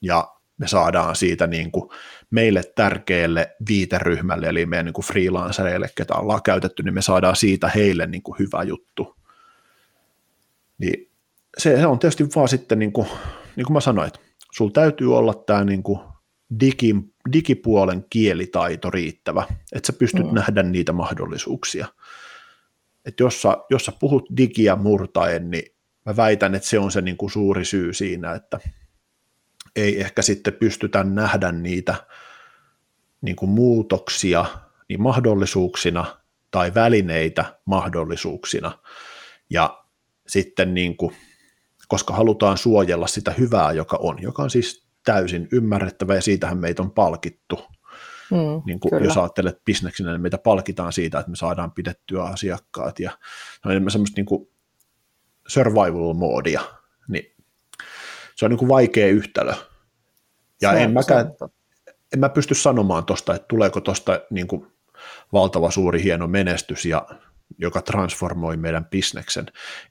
ja me saadaan siitä niin kuin meille tärkeälle viiteryhmälle, eli meidän niin kuin freelancereille, ketä ollaan käytetty, niin me saadaan siitä heille niin kuin hyvä juttu. Niin se on tietysti vaan sitten niin kuin niin kuin mä sanoin, että sulla täytyy olla tämä niin kuin digi, digipuolen kielitaito riittävä, että sä pystyt mm. nähdä niitä mahdollisuuksia. Että jos sä, jos sä puhut digiä murtaen, niin mä väitän, että se on se niin kuin suuri syy siinä, että ei ehkä sitten pystytä nähdä niitä niin kuin muutoksia niin mahdollisuuksina tai välineitä mahdollisuuksina. Ja sitten niin kuin koska halutaan suojella sitä hyvää, joka on, joka on siis täysin ymmärrettävä ja siitähän meitä on palkittu. Mm, niin kuin jos ajattelet bisneksinä, niin meitä palkitaan siitä, että me saadaan pidettyä asiakkaat ja on enemmän semmoista niin kuin survival-moodia, niin se on niin kuin vaikea yhtälö. Ja se, en, mäkään, en mä pysty sanomaan tuosta, että tuleeko tuosta niin kuin valtava suuri hieno menestys, ja, joka transformoi meidän bisneksen.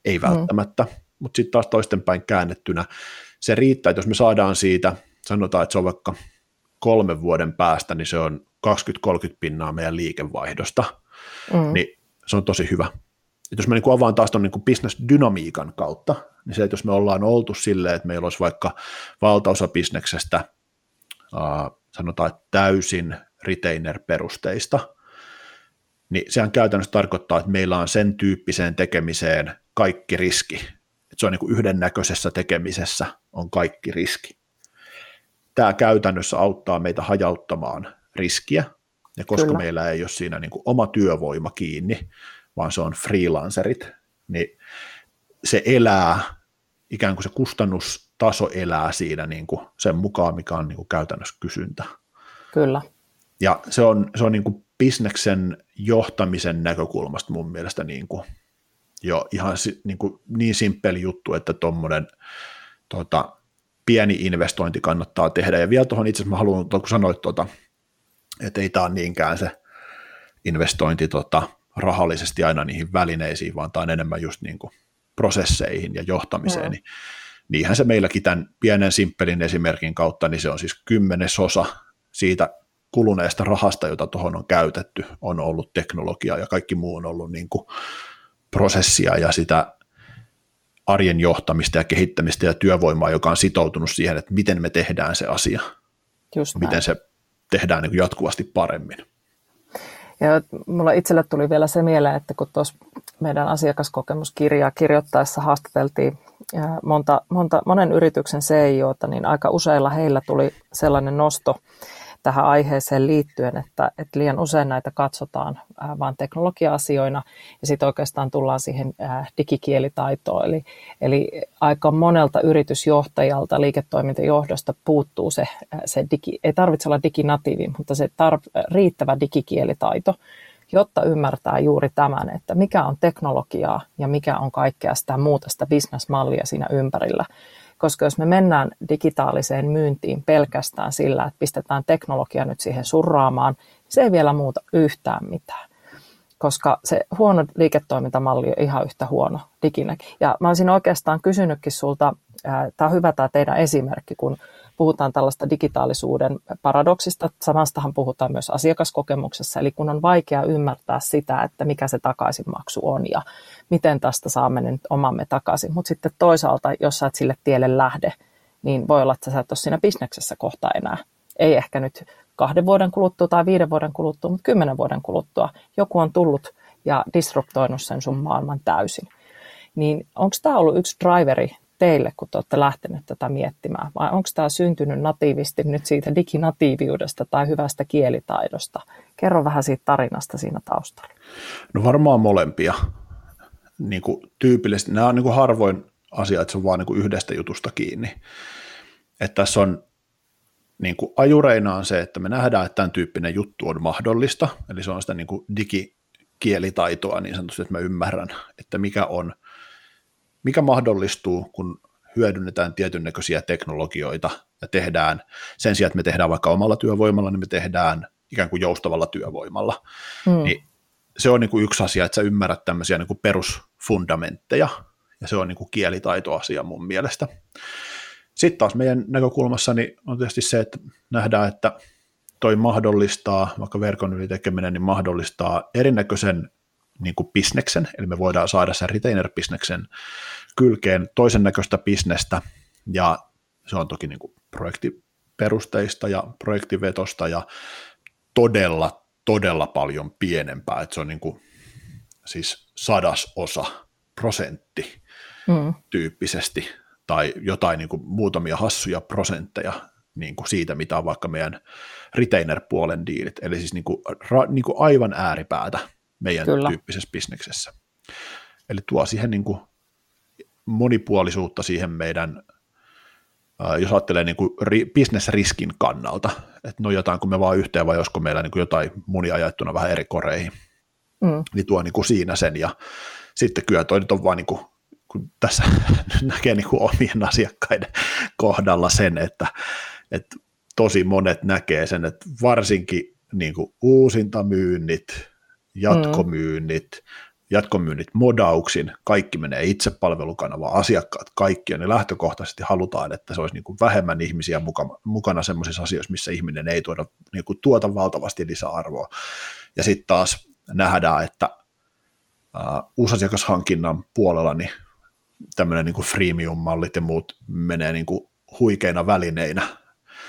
Ei mm. välttämättä. Mm mutta sitten taas toistenpäin käännettynä se riittää, että jos me saadaan siitä, sanotaan, että se on vaikka kolmen vuoden päästä, niin se on 20-30 pinnaa meidän liikevaihdosta, mm. niin se on tosi hyvä. Et jos mä niin avaan taas tuon niin business-dynamiikan kautta, niin se, että jos me ollaan oltu silleen, että meillä olisi vaikka valtaosa bisneksestä, äh, sanotaan, että täysin retainer-perusteista, niin sehän käytännössä tarkoittaa, että meillä on sen tyyppiseen tekemiseen kaikki riski, että se on niin kuin yhdennäköisessä tekemisessä on kaikki riski. Tämä käytännössä auttaa meitä hajauttamaan riskiä, ja koska Kyllä. meillä ei ole siinä niin kuin oma työvoima kiinni, vaan se on freelancerit, niin se elää, ikään kuin se kustannustaso elää siinä niin kuin sen mukaan, mikä on niin kuin käytännössä kysyntä. Kyllä. Ja se on, se on niin kuin bisneksen johtamisen näkökulmasta mun mielestä niin kuin jo ihan niin, kuin, niin simppeli juttu, että tuommoinen tota, pieni investointi kannattaa tehdä. Ja vielä tuohon itse asiassa mä haluan, kun sanoit, tota, että ei tämä ole niinkään se investointi tota, rahallisesti aina niihin välineisiin, vaan tämä on enemmän just niin kuin prosesseihin ja johtamiseen, no. niin niinhän se meilläkin tämän pienen simppelin esimerkin kautta, niin se on siis kymmenesosa siitä kuluneesta rahasta, jota tuohon on käytetty, on ollut teknologia ja kaikki muu on ollut niin kuin prosessia ja sitä arjen johtamista ja kehittämistä ja työvoimaa, joka on sitoutunut siihen, että miten me tehdään se asia, Just miten se tehdään niin jatkuvasti paremmin. Ja mulla itselle tuli vielä se mieleen, että kun tuossa meidän asiakaskokemuskirjaa kirjoittaessa haastateltiin monta, monta, monen yrityksen CIOta, niin aika useilla heillä tuli sellainen nosto, tähän aiheeseen liittyen, että, että liian usein näitä katsotaan äh, vain teknologia-asioina ja sitten oikeastaan tullaan siihen äh, digikielitaitoon. Eli, eli aika monelta yritysjohtajalta, liiketoimintajohdosta puuttuu se, äh, se digi, ei tarvitse olla diginatiivi, mutta se tar, riittävä digikielitaito, jotta ymmärtää juuri tämän, että mikä on teknologiaa ja mikä on kaikkea sitä muuta sitä bisnesmallia siinä ympärillä. Koska jos me mennään digitaaliseen myyntiin pelkästään sillä, että pistetään teknologia nyt siihen surraamaan, se ei vielä muuta yhtään mitään koska se huono liiketoimintamalli on ihan yhtä huono diginäkin. Ja mä olisin oikeastaan kysynytkin sulta, tämä on hyvä tämä teidän esimerkki, kun puhutaan tällaista digitaalisuuden paradoksista. Samastahan puhutaan myös asiakaskokemuksessa, eli kun on vaikea ymmärtää sitä, että mikä se takaisinmaksu on ja miten tästä saamme nyt omamme takaisin. Mutta sitten toisaalta, jos sä et sille tielle lähde, niin voi olla, että sä et ole siinä bisneksessä kohta enää. Ei ehkä nyt kahden vuoden kuluttua tai viiden vuoden kuluttua, mutta kymmenen vuoden kuluttua joku on tullut ja disruptoinut sen sun maailman täysin. Niin onko tämä ollut yksi driveri teille, kun te olette lähteneet tätä miettimään, vai onko tämä syntynyt natiivisti nyt siitä diginatiiviudesta tai hyvästä kielitaidosta? Kerro vähän siitä tarinasta siinä taustalla. No varmaan molempia. Niin kuin tyypillisesti, nämä on niin kuin harvoin asia, että se on vaan niin kuin yhdestä jutusta kiinni. Että tässä on niin kuin ajureina on se, että me nähdään, että tämän tyyppinen juttu on mahdollista, eli se on sitä niin kuin digikielitaitoa niin sanotusti, että mä ymmärrän, että mikä on, mikä mahdollistuu, kun hyödynnetään tietyn näköisiä teknologioita ja tehdään, sen sijaan, että me tehdään vaikka omalla työvoimalla, niin me tehdään ikään kuin joustavalla työvoimalla. Mm. Niin se on niin kuin yksi asia, että sä ymmärrät tämmöisiä niin kuin perusfundamentteja, ja se on niin kuin kielitaitoasia mun mielestä. Sitten taas meidän näkökulmassa niin on tietysti se, että nähdään, että toi mahdollistaa, vaikka verkon yli tekeminen, niin mahdollistaa erinäköisen niin kuin bisneksen, eli me voidaan saada sen retainer-bisneksen kylkeen toisen näköistä bisnestä, ja se on toki niin kuin projektiperusteista ja projektivetosta ja todella, todella paljon pienempää, että se on niin kuin, siis sadasosa prosentti mm. tyyppisesti tai jotain niin kuin muutamia hassuja prosentteja niin kuin siitä, mitä on vaikka meidän retainer-puolen diilit, eli siis niin kuin, ra, niin kuin aivan ääripäätä meidän Kyllä. tyyppisessä bisneksessä. Eli tuo siihen niin kuin monipuolisuutta siihen meidän, jos ajattelee niin kuin bisnesriskin kannalta, että nojataanko me vaan yhteen vai olisiko meillä niin kuin jotain munia jaettuna vähän eri koreihin, mm. niin tuo niin kuin siinä sen, ja sitten kyllä toi nyt on vaan niin kuin kun tässä [LAUGHS] näkee niin kuin omien asiakkaiden kohdalla sen, että, että tosi monet näkee sen, että varsinkin niin kuin uusintamyynnit, jatkomyynnit, mm. jatkomyynnit modauksin, kaikki menee itsepalvelukanavaan, asiakkaat kaikki, ja ne lähtökohtaisesti halutaan, että se olisi niin kuin vähemmän ihmisiä mukana, mukana sellaisissa asioissa, missä ihminen ei tuoda, niin kuin tuota valtavasti lisäarvoa. Ja sitten taas nähdään, että uh, uusasiakashankinnan puolella niin tämmöinen niin freemium-mallit ja muut menee niin kuin huikeina välineinä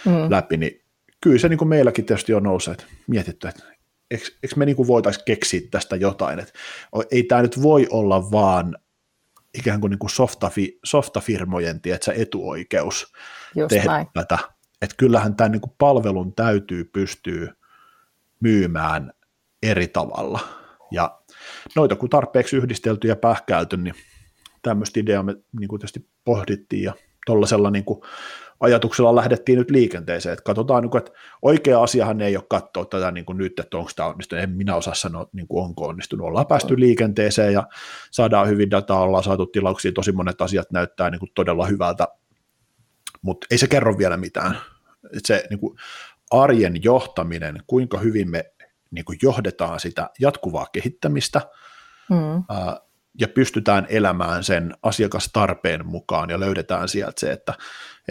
mm. läpi, niin kyllä se niin kuin meilläkin tietysti on noussut, että mietitty, että eikö, eikö me niin voitaisiin keksiä tästä jotain, että ei tämä nyt voi olla vaan ikään kuin, niin kuin softafi, softafirmojen tiedätkö, etuoikeus Just tehdä näin. tätä, että kyllähän tämän niin kuin palvelun täytyy pystyä myymään eri tavalla, ja noita kun tarpeeksi yhdistelty ja pähkäilty, niin tämmöistä ideaa me niin kuin tietysti pohdittiin ja tuollaisella niin kuin ajatuksella lähdettiin nyt liikenteeseen, että katsotaan, niin kuin, että oikea asiahan ei ole katsoa tätä niin kuin nyt, että onko tämä onnistunut, en minä osaa sanoa, niin kuin onko onnistunut, ollaan päästy liikenteeseen ja saadaan hyvin dataa, ollaan saatu tilauksia, tosi monet asiat näyttää niin kuin todella hyvältä, mutta ei se kerro vielä mitään. että se niin kuin arjen johtaminen, kuinka hyvin me niin kuin johdetaan sitä jatkuvaa kehittämistä, mm. ää, ja pystytään elämään sen asiakastarpeen mukaan ja löydetään sieltä se, että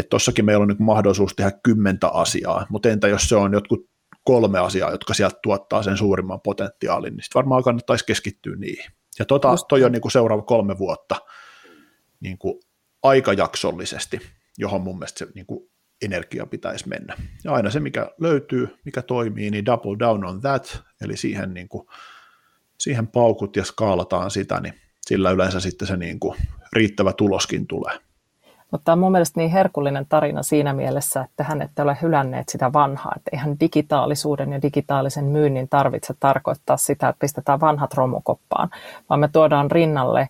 tuossakin meillä on nyt mahdollisuus tehdä kymmentä asiaa, mutta entä jos se on jotkut kolme asiaa, jotka sieltä tuottaa sen suurimman potentiaalin, niin sitten varmaan kannattaisi keskittyä niihin. Ja tota, toi on niin kuin seuraava kolme vuotta niin kuin aikajaksollisesti, johon mun mielestä se niin kuin energia pitäisi mennä. Ja aina se, mikä löytyy, mikä toimii, niin double down on that, eli siihen, niin kuin, siihen paukut ja skaalataan sitä, niin sillä yleensä sitten se niin kuin riittävä tuloskin tulee. Mutta tämä on mun mielestä niin herkullinen tarina siinä mielessä, että hän ette ole hylänneet sitä vanhaa. Että eihän digitaalisuuden ja digitaalisen myynnin tarvitse tarkoittaa sitä, että pistetään vanhat romukoppaan, vaan me tuodaan rinnalle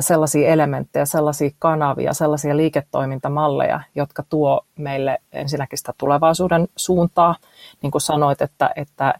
sellaisia elementtejä, sellaisia kanavia, sellaisia liiketoimintamalleja, jotka tuo meille ensinnäkin sitä tulevaisuuden suuntaa. Niin kuin sanoit, että, että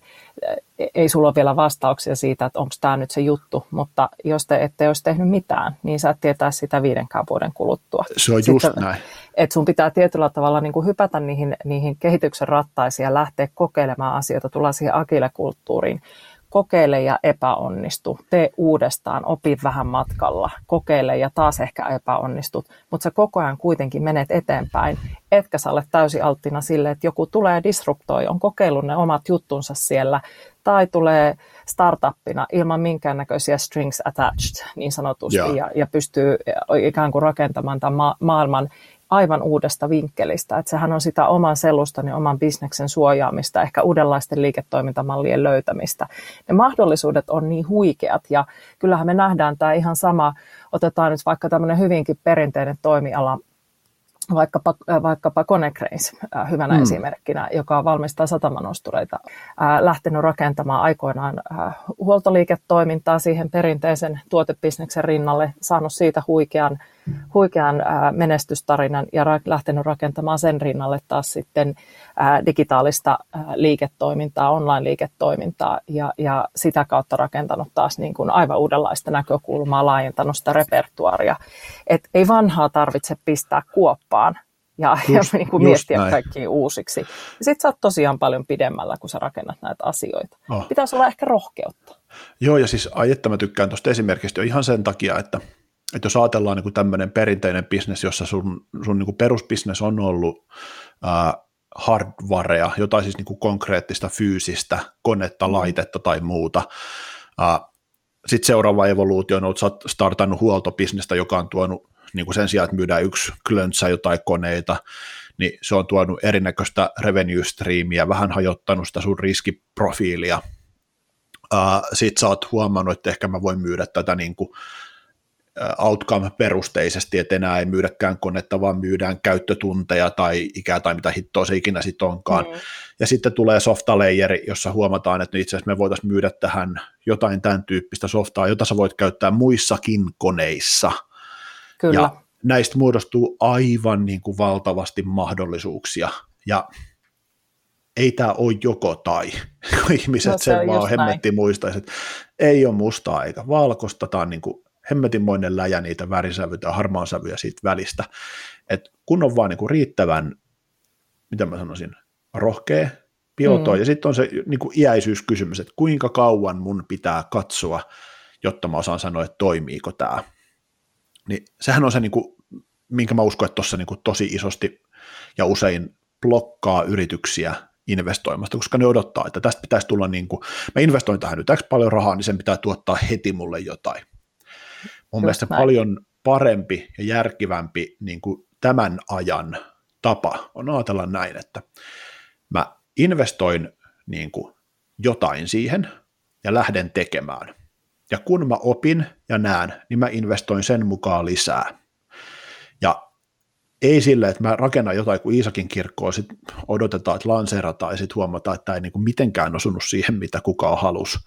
ei sulla ole vielä vastauksia siitä, että onko tämä nyt se juttu, mutta jos te ette olisi tehnyt mitään, niin sä et tietää sitä viidenkään vuoden kuluttua. Se on just Sitten, näin. Että sun pitää tietyllä tavalla niin kuin hypätä niihin, niihin kehityksen rattaisiin ja lähteä kokeilemaan asioita, tulla siihen agile-kulttuuriin, kokeile ja epäonnistu, tee uudestaan, opi vähän matkalla, kokeile ja taas ehkä epäonnistut, mutta sä koko ajan kuitenkin menet eteenpäin, etkä sä ole täysin alttina sille, että joku tulee disruptoi, on kokeillut ne omat juttunsa siellä, tai tulee startuppina ilman minkäännäköisiä strings attached niin sanotusti, ja, ja pystyy ikään kuin rakentamaan tämän ma- maailman aivan uudesta vinkkelistä. Että sehän on sitä oman sellustan ja oman bisneksen suojaamista, ehkä uudenlaisten liiketoimintamallien löytämistä. Ne mahdollisuudet on niin huikeat ja kyllähän me nähdään tämä ihan sama, otetaan nyt vaikka tämmöinen hyvinkin perinteinen toimiala, vaikkapa, äh, vaikkapa Konecranes äh, hyvänä mm. esimerkkinä, joka valmistaa satamanostureita, äh, lähtenyt rakentamaan aikoinaan huoltoliiketoimintaa siihen perinteisen tuotebisneksen rinnalle, saanut siitä huikean huikean menestystarinan ja lähtenyt rakentamaan sen rinnalle taas sitten digitaalista liiketoimintaa, online-liiketoimintaa ja, ja sitä kautta rakentanut taas niin kuin aivan uudenlaista näkökulmaa, laajentanut sitä repertuaria. Et ei vanhaa tarvitse pistää kuoppaan, ja, just, [LAUGHS] ja niin kuin miettiä näin. kaikkia uusiksi. Sitten sä oot tosiaan paljon pidemmällä, kun sä rakennat näitä asioita. Oh. Pitäisi olla ehkä rohkeutta. Joo, ja siis ai että mä tykkään tuosta esimerkistä jo ihan sen takia, että että jos ajatellaan niin kuin tämmöinen perinteinen bisnes, jossa sun, sun niin kuin perusbisnes on ollut ää, hardwarea, jotain siis niin kuin konkreettista fyysistä konetta, mm. laitetta tai muuta, sitten seuraava evoluutio on ollut startannut huoltobisnestä, joka on tuonut niin kuin sen sijaan, että myydään yksi klöntsä jotain koneita, niin se on tuonut erinäköistä revenue streamia, vähän hajottanut sitä sun riskiprofiilia. Sitten sä oot huomannut, että ehkä mä voin myydä tätä niin kuin outcome-perusteisesti, että enää ei myydäkään konetta, vaan myydään käyttötunteja tai ikää tai mitä hittoa se ikinä sitten onkaan. Mm. Ja sitten tulee softalayeri, jossa huomataan, että itse asiassa me voitaisiin myydä tähän jotain tämän tyyppistä softaa, jota sä voit käyttää muissakin koneissa. Kyllä. Ja näistä muodostuu aivan niin kuin valtavasti mahdollisuuksia. Ja ei tämä ole joko tai, [LAUGHS] kun ihmiset no, se sen vaan hemmetti muistaisi, että ei ole mustaa eikä valkoista, tämä on niin kuin hemmetinmoinen läjä niitä värisävyjä ja harmaansävyjä siitä välistä. Et kun on vaan niinku riittävän, mitä mä sanoisin, rohkea, pilotoa, mm. ja sitten on se niinku iäisyyskysymys, että kuinka kauan mun pitää katsoa, jotta mä osaan sanoa, että toimiiko tämä. Niin sehän on se, niinku, minkä mä uskon, että tuossa niinku tosi isosti ja usein blokkaa yrityksiä investoimasta, koska ne odottaa, että tästä pitäisi tulla, niin kuin, mä investoin tähän nyt X paljon rahaa, niin sen pitää tuottaa heti mulle jotain mun mielestä näin. paljon parempi ja järkivämpi niin kuin tämän ajan tapa on ajatella näin, että mä investoin niin kuin jotain siihen ja lähden tekemään. Ja kun mä opin ja näen, niin mä investoin sen mukaan lisää. Ja ei sille, että mä rakennan jotain kuin Iisakin kirkkoa, sit odotetaan, että lanseerataan ja sitten huomataan, että tämä ei niin kuin mitenkään osunut siihen, mitä kukaan halusi.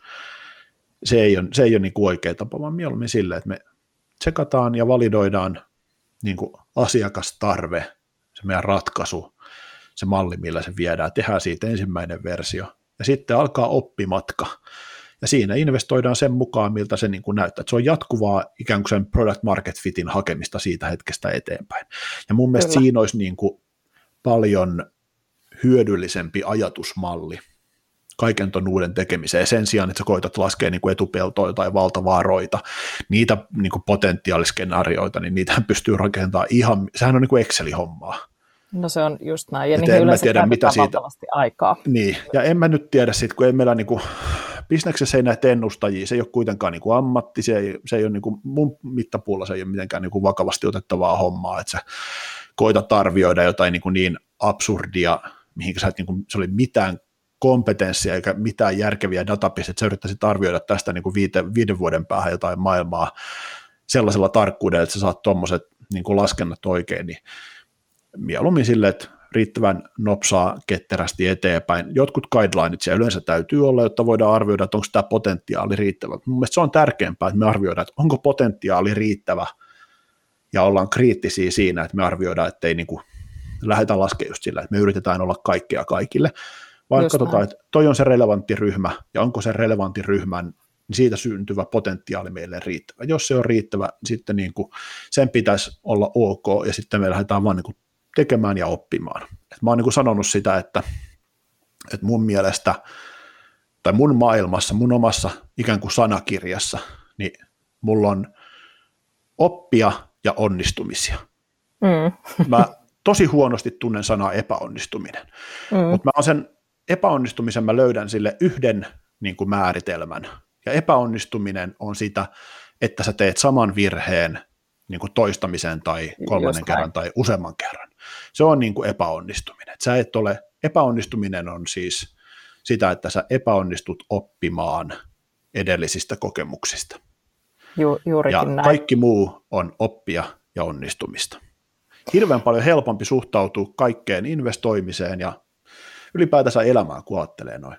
Se ei ole, se ei ole niin kuin oikea tapa, vaan mieluummin sille, että me tsekataan ja validoidaan niin kuin asiakastarve, se meidän ratkaisu, se malli, millä se viedään, tehdään siitä ensimmäinen versio, ja sitten alkaa oppimatka, ja siinä investoidaan sen mukaan, miltä se niin kuin näyttää. Että se on jatkuvaa ikään kuin sen product market fitin hakemista siitä hetkestä eteenpäin. Ja mun mielestä Kyllä. siinä olisi niin kuin paljon hyödyllisempi ajatusmalli, kaiken ton uuden tekemiseen sen sijaan, että sä koitat laskea niin kuin etupeltoja tai valtavaa roita, niitä niin kuin potentiaaliskenaarioita, niin niitä pystyy rakentamaan ihan, sehän on niin kuin Excel-hommaa. No se on just näin, ja niihin yleensä tiedä, mitä siitä, aikaa. Niin, ja en mä nyt tiedä sitten, kun ei meillä niin kuin, bisneksessä ei näitä ennustajia, se ei ole kuitenkaan niin kuin ammatti, se ei, se ei ole niin kuin, mun mittapuulla se ei ole mitenkään niin kuin vakavasti otettavaa hommaa, että sä koitat arvioida jotain niin, kuin niin absurdia, mihin sä et, niin kuin, se oli mitään kompetenssia eikä mitään järkeviä datapisteitä, sä yrittäisit arvioida tästä niin kuin viite, viiden vuoden päähän jotain maailmaa sellaisella tarkkuudella, että sä saat tuommoiset niin laskennat oikein, niin mieluummin sille, että riittävän nopsaa ketterästi eteenpäin. Jotkut guidelineit siellä yleensä täytyy olla, jotta voidaan arvioida, että onko tämä potentiaali riittävä. Mun mielestä se on tärkeämpää, että me arvioidaan, että onko potentiaali riittävä ja ollaan kriittisiä siinä, että me arvioidaan, että ei niin kuin lähdetä laskemaan just sillä, että me yritetään olla kaikkea kaikille, vaan just katsotaan, näin. että toi on se relevantti ryhmä ja onko se relevantti ryhmän niin siitä syntyvä potentiaali meille riittävä. Jos se on riittävä, niin sitten niin kuin sen pitäisi olla ok, ja sitten me lähdetään vaan niin kuin tekemään ja oppimaan. Et mä oon niin kuin sanonut sitä, että, että mun mielestä, tai mun maailmassa, mun omassa ikään kuin sanakirjassa, niin mulla on oppia ja onnistumisia. Mm. Mä tosi huonosti tunnen sanaa epäonnistuminen, mm. mutta mä sen epäonnistumisen mä löydän sille yhden niin kuin määritelmän, ja epäonnistuminen on sitä, että sä teet saman virheen niin kuin toistamisen tai kolmannen Jostain. kerran tai useamman kerran. Se on niin kuin epäonnistuminen. Sä et ole, epäonnistuminen on siis sitä, että sä epäonnistut oppimaan edellisistä kokemuksista. Ju, juurikin ja näin. kaikki muu on oppia ja onnistumista. Hirveän paljon helpompi suhtautua kaikkeen investoimiseen ja ylipäätänsä elämään, kun ajattelee noin.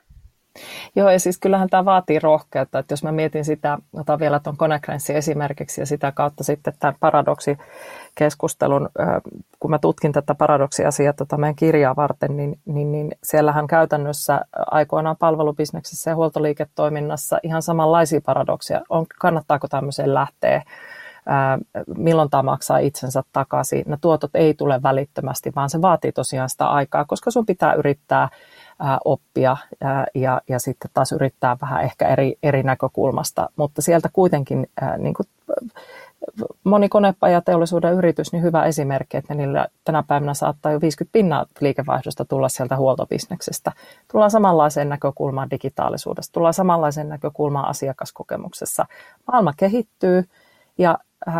Joo, ja siis kyllähän tämä vaatii rohkeutta, että jos mä mietin sitä, otan vielä tuon Konecranssin esimerkiksi ja sitä kautta sitten tämän paradoksikeskustelun, kun mä tutkin tätä paradoksiasiaa tota meidän kirjaa varten, niin, niin, niin siellähän käytännössä aikoinaan palvelubisneksessä ja huoltoliiketoiminnassa ihan samanlaisia paradoksia on, kannattaako tämmöiseen lähteä, milloin tämä maksaa itsensä takaisin. Ne tuotot ei tule välittömästi, vaan se vaatii tosiaan sitä aikaa, koska sun pitää yrittää oppia ja, ja sitten taas yrittää vähän ehkä eri, eri näkökulmasta, mutta sieltä kuitenkin niin kuin moni konepajateollisuuden yritys, niin hyvä esimerkki, että niillä tänä päivänä saattaa jo 50 pinnaa liikevaihdosta tulla sieltä huoltobisneksestä. Tullaan samanlaiseen näkökulmaan digitaalisuudesta, tullaan samanlaiseen näkökulmaan asiakaskokemuksessa. Maailma kehittyy ja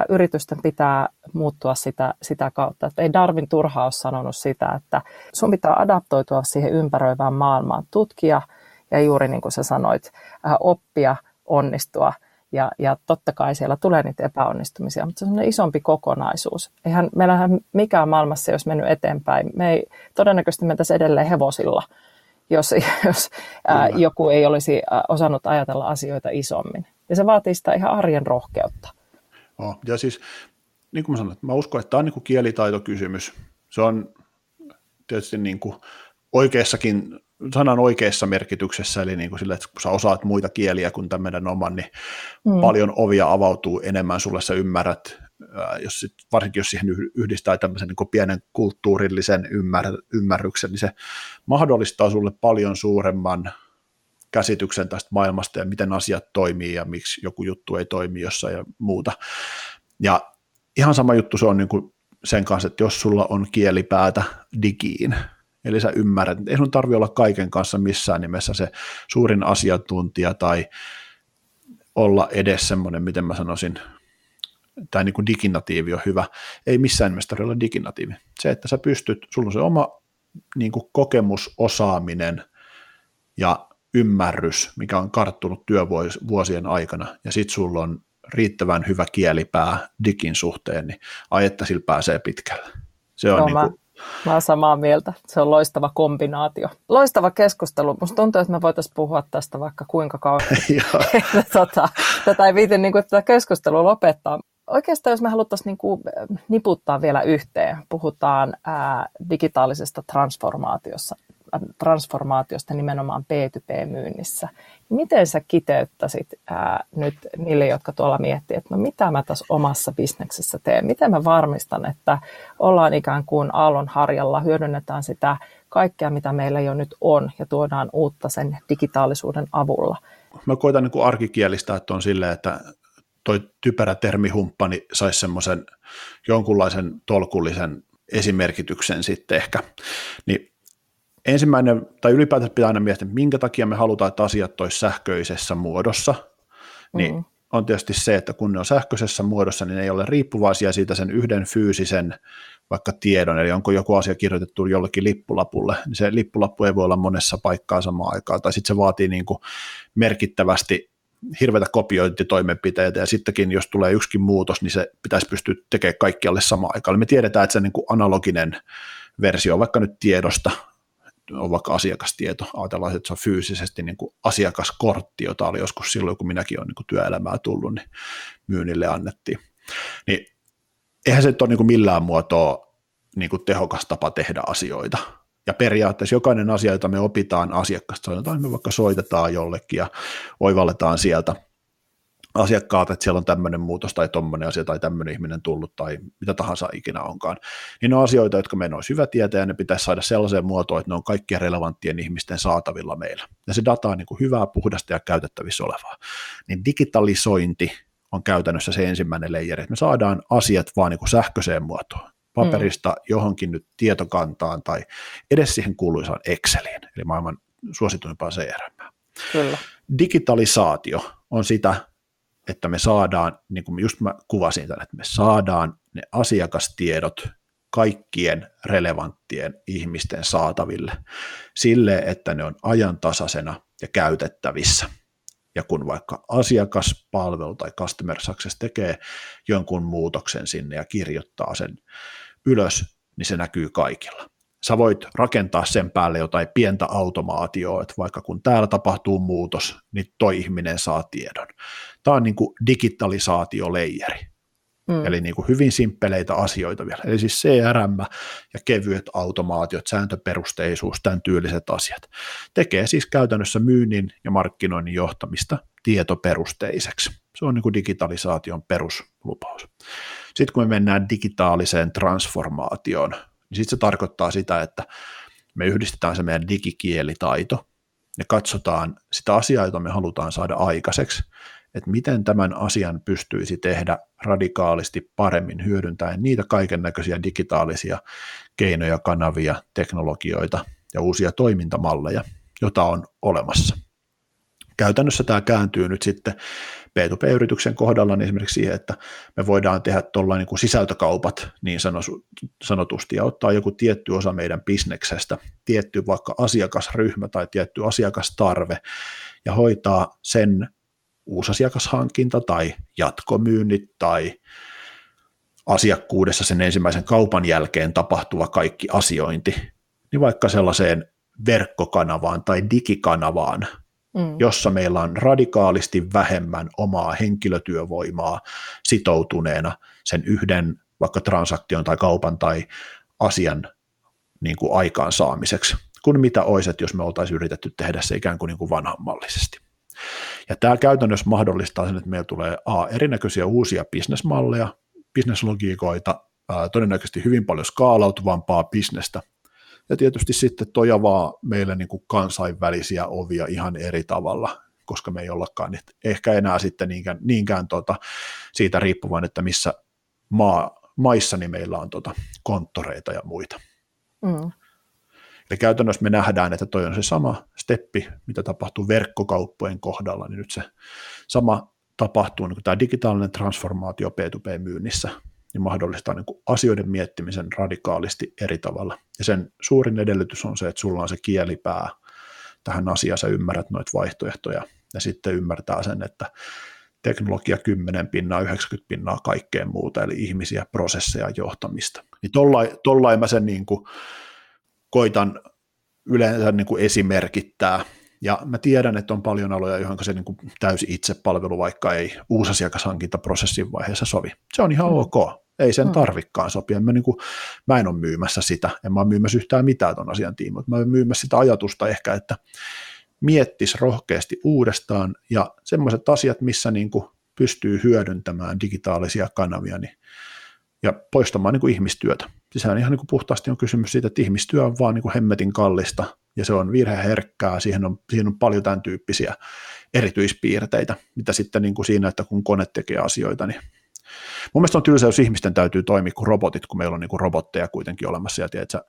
yritysten pitää muuttua sitä, sitä kautta. Että ei Darwin turha ole sanonut sitä, että sun pitää adaptoitua siihen ympäröivään maailmaan, tutkia ja juuri niin kuin sä sanoit, äh, oppia, onnistua. Ja, ja totta kai siellä tulee niitä epäonnistumisia, mutta se on isompi kokonaisuus. Eihän meillähän mikään maailmassa ei olisi mennyt eteenpäin. Me ei todennäköisesti mentäisi edelleen hevosilla, jos, [LAUGHS] jos ää, joku ei olisi osannut ajatella asioita isommin. Ja se vaatii sitä ihan arjen rohkeutta. Oh, ja siis, niin kuin mä sanoin, mä uskon, että tämä on niin kuin kielitaitokysymys. Se on tietysti niin kuin oikeassakin, sanan oikeassa merkityksessä, eli niin kuin sille, että kun sä osaat muita kieliä kuin tämmöinen oman, niin mm. paljon ovia avautuu enemmän sulle, sä ymmärrät, jos sit, varsinkin jos siihen yhdistää tämmöisen niin pienen kulttuurillisen ymmär, ymmärryksen, niin se mahdollistaa sulle paljon suuremman käsityksen tästä maailmasta ja miten asiat toimii ja miksi joku juttu ei toimi jossain ja muuta. Ja ihan sama juttu se on niin kuin sen kanssa, että jos sulla on kielipäätä digiin, eli sä ymmärrät, ei sun tarvi olla kaiken kanssa missään nimessä se suurin asiantuntija tai olla edes semmoinen, miten mä sanoisin, tai niin kuin diginatiivi on hyvä. Ei missään nimessä tarvitse olla diginatiivi. Se, että sä pystyt, sulla on se oma niin kuin kokemus, osaaminen ja ymmärrys, mikä on karttunut työvuosien aikana, ja sitten sulla on riittävän hyvä kielipää digin suhteen, niin ai että sillä pääsee pitkälle. Se on no, niin kuin... mä, mä samaa mieltä. Se on loistava kombinaatio. Loistava keskustelu. Musta tuntuu, että me voitaisiin puhua tästä vaikka kuinka kauan. [LAUGHS] [LAUGHS] tota, tätä ei viitin niin kuin, tätä keskustelua lopettaa. Oikeastaan jos me haluttaisiin niin kuin, niputtaa vielä yhteen, puhutaan ää, digitaalisesta transformaatiossa, transformaatiosta nimenomaan B2B-myynnissä. Miten sä kiteyttäisit ää, nyt niille, jotka tuolla miettii, että no mitä mä tässä omassa bisneksessä teen? Miten mä varmistan, että ollaan ikään kuin aallon harjalla, hyödynnetään sitä kaikkea, mitä meillä jo nyt on ja tuodaan uutta sen digitaalisuuden avulla? Mä koitan niin arkikielistä, että on silleen, että toi typerä termihumppani saisi semmoisen jonkunlaisen tolkullisen esimerkityksen sitten ehkä, niin ensimmäinen, tai ylipäätään pitää aina miettiä, minkä takia me halutaan, että asiat olisi sähköisessä muodossa, niin mm. on tietysti se, että kun ne on sähköisessä muodossa, niin ne ei ole riippuvaisia siitä sen yhden fyysisen vaikka tiedon, eli onko joku asia kirjoitettu jollekin lippulapulle, niin se lippulappu ei voi olla monessa paikkaa samaan aikaan, tai sitten se vaatii niin kuin merkittävästi hirveitä kopiointitoimenpiteitä, ja sittenkin jos tulee yksikin muutos, niin se pitäisi pystyä tekemään kaikkialle samaan aikaan. Eli me tiedetään, että se niin kuin analoginen versio vaikka nyt tiedosta, on vaikka asiakastieto, ajatellaan, että se on fyysisesti niin kuin asiakaskortti, jota oli joskus silloin, kun minäkin olen niin kuin työelämää tullut, niin myynnille annettiin. Niin eihän se nyt ole niin kuin millään muotoa niin kuin tehokas tapa tehdä asioita. Ja periaatteessa jokainen asia, jota me opitaan asiakkaasta, sanotaan, me vaikka soitetaan jollekin ja oivalletaan sieltä asiakkaat, että siellä on tämmöinen muutos tai tuommoinen asia tai tämmöinen ihminen tullut tai mitä tahansa ikinä onkaan, niin ne on asioita, jotka meidän olisi hyvä tietää ja ne pitäisi saada sellaiseen muotoon, että ne on kaikkien relevanttien ihmisten saatavilla meillä. Ja se data on niin kuin hyvää, puhdasta ja käytettävissä olevaa. Niin digitalisointi on käytännössä se ensimmäinen leijeri, että me saadaan asiat vaan niin kuin sähköiseen muotoon paperista mm. johonkin nyt tietokantaan tai edes siihen kuuluisaan Exceliin, eli maailman suosituimpaan CRM. Kyllä. Digitalisaatio on sitä, että me saadaan, niin kuin just mä kuvasin tämän, että me saadaan ne asiakastiedot kaikkien relevanttien ihmisten saataville sille, että ne on ajantasaisena ja käytettävissä. Ja kun vaikka asiakaspalvelu tai customer success tekee jonkun muutoksen sinne ja kirjoittaa sen ylös, niin se näkyy kaikilla. Sä voit rakentaa sen päälle jotain pientä automaatioa, että vaikka kun täällä tapahtuu muutos, niin toi ihminen saa tiedon. Tämä on niin kuin digitalisaatioleijeri. Mm. Eli niin kuin hyvin simppeleitä asioita vielä. Eli siis CRM ja kevyet automaatiot, sääntöperusteisuus, tämän tyyliset asiat. Tekee siis käytännössä myynnin ja markkinoinnin johtamista tietoperusteiseksi. Se on niin kuin digitalisaation peruslupaus. Sitten kun me mennään digitaaliseen transformaatioon, niin sitten se tarkoittaa sitä, että me yhdistetään se meidän digikielitaito ja katsotaan sitä asiaa, jota me halutaan saada aikaiseksi, että miten tämän asian pystyisi tehdä radikaalisti paremmin hyödyntäen niitä kaiken näköisiä digitaalisia keinoja, kanavia, teknologioita ja uusia toimintamalleja, joita on olemassa. Käytännössä tämä kääntyy nyt sitten B2B-yrityksen kohdalla niin esimerkiksi siihen, että me voidaan tehdä tuolla niin kuin sisältökaupat niin sanotusti ja ottaa joku tietty osa meidän bisneksestä, tietty vaikka asiakasryhmä tai tietty asiakastarve ja hoitaa sen uusasiakashankinta tai jatkomyynnit tai asiakkuudessa sen ensimmäisen kaupan jälkeen tapahtuva kaikki asiointi, niin vaikka sellaiseen verkkokanavaan tai digikanavaan, mm. jossa meillä on radikaalisti vähemmän omaa henkilötyövoimaa sitoutuneena sen yhden vaikka transaktion tai kaupan tai asian niin kuin aikaansaamiseksi, kuin mitä olisi, että jos me oltaisiin yritetty tehdä se ikään kuin, niin kuin vanhanmallisesti. Ja tämä käytännössä mahdollistaa sen, että meillä tulee A, erinäköisiä uusia bisnesmalleja, bisneslogiikoita, todennäköisesti hyvin paljon skaalautuvampaa bisnestä, ja tietysti sitten toi avaa meille niin kuin kansainvälisiä ovia ihan eri tavalla, koska me ei ollakaan niin ehkä enää sitten niinkään, niinkään tota, siitä riippuvainen, että missä maa, maissa niin meillä on tota konttoreita ja muita. Mm. Eli käytännössä me nähdään, että toi on se sama steppi, mitä tapahtuu verkkokauppojen kohdalla, niin nyt se sama tapahtuu niin tämä digitaalinen transformaatio P2P-myynnissä, niin mahdollistaa niin asioiden miettimisen radikaalisti eri tavalla. Ja sen suurin edellytys on se, että sulla on se kielipää tähän asiaan, sä ymmärrät noita vaihtoehtoja ja sitten ymmärtää sen, että teknologia 10 pinnaa, 90 pinnaa kaikkeen muuta, eli ihmisiä, prosesseja, johtamista. Niin tollain, tollain mä sen niin kuin koitan yleensä niin kuin esimerkittää, ja mä tiedän, että on paljon aloja, johon se niin kuin täysi itsepalvelu, vaikka ei uusasiakashankintaprosessin vaiheessa sovi. Se on ihan mm. ok. Ei sen mm. tarvikkaan sopia. Mä, niin kuin, mä en ole myymässä sitä. En mä ole myymässä yhtään mitään ton asian tiimoilta. Mä olen myymässä sitä ajatusta ehkä, että miettisi rohkeasti uudestaan ja semmoiset asiat, missä niin kuin pystyy hyödyntämään digitaalisia kanavia niin, ja poistamaan niin kuin ihmistyötä. Sehän ihan niin kuin puhtaasti on kysymys siitä, että ihmistyö on vaan niin kuin hemmetin kallista ja se on virheherkkää, siihen on, siihen on paljon tämän tyyppisiä erityispiirteitä, mitä sitten niin kuin siinä, että kun kone tekee asioita, niin mun mielestä on tylsä, jos ihmisten täytyy toimia kuin robotit, kun meillä on niin kuin robotteja kuitenkin olemassa ja tiedätkö,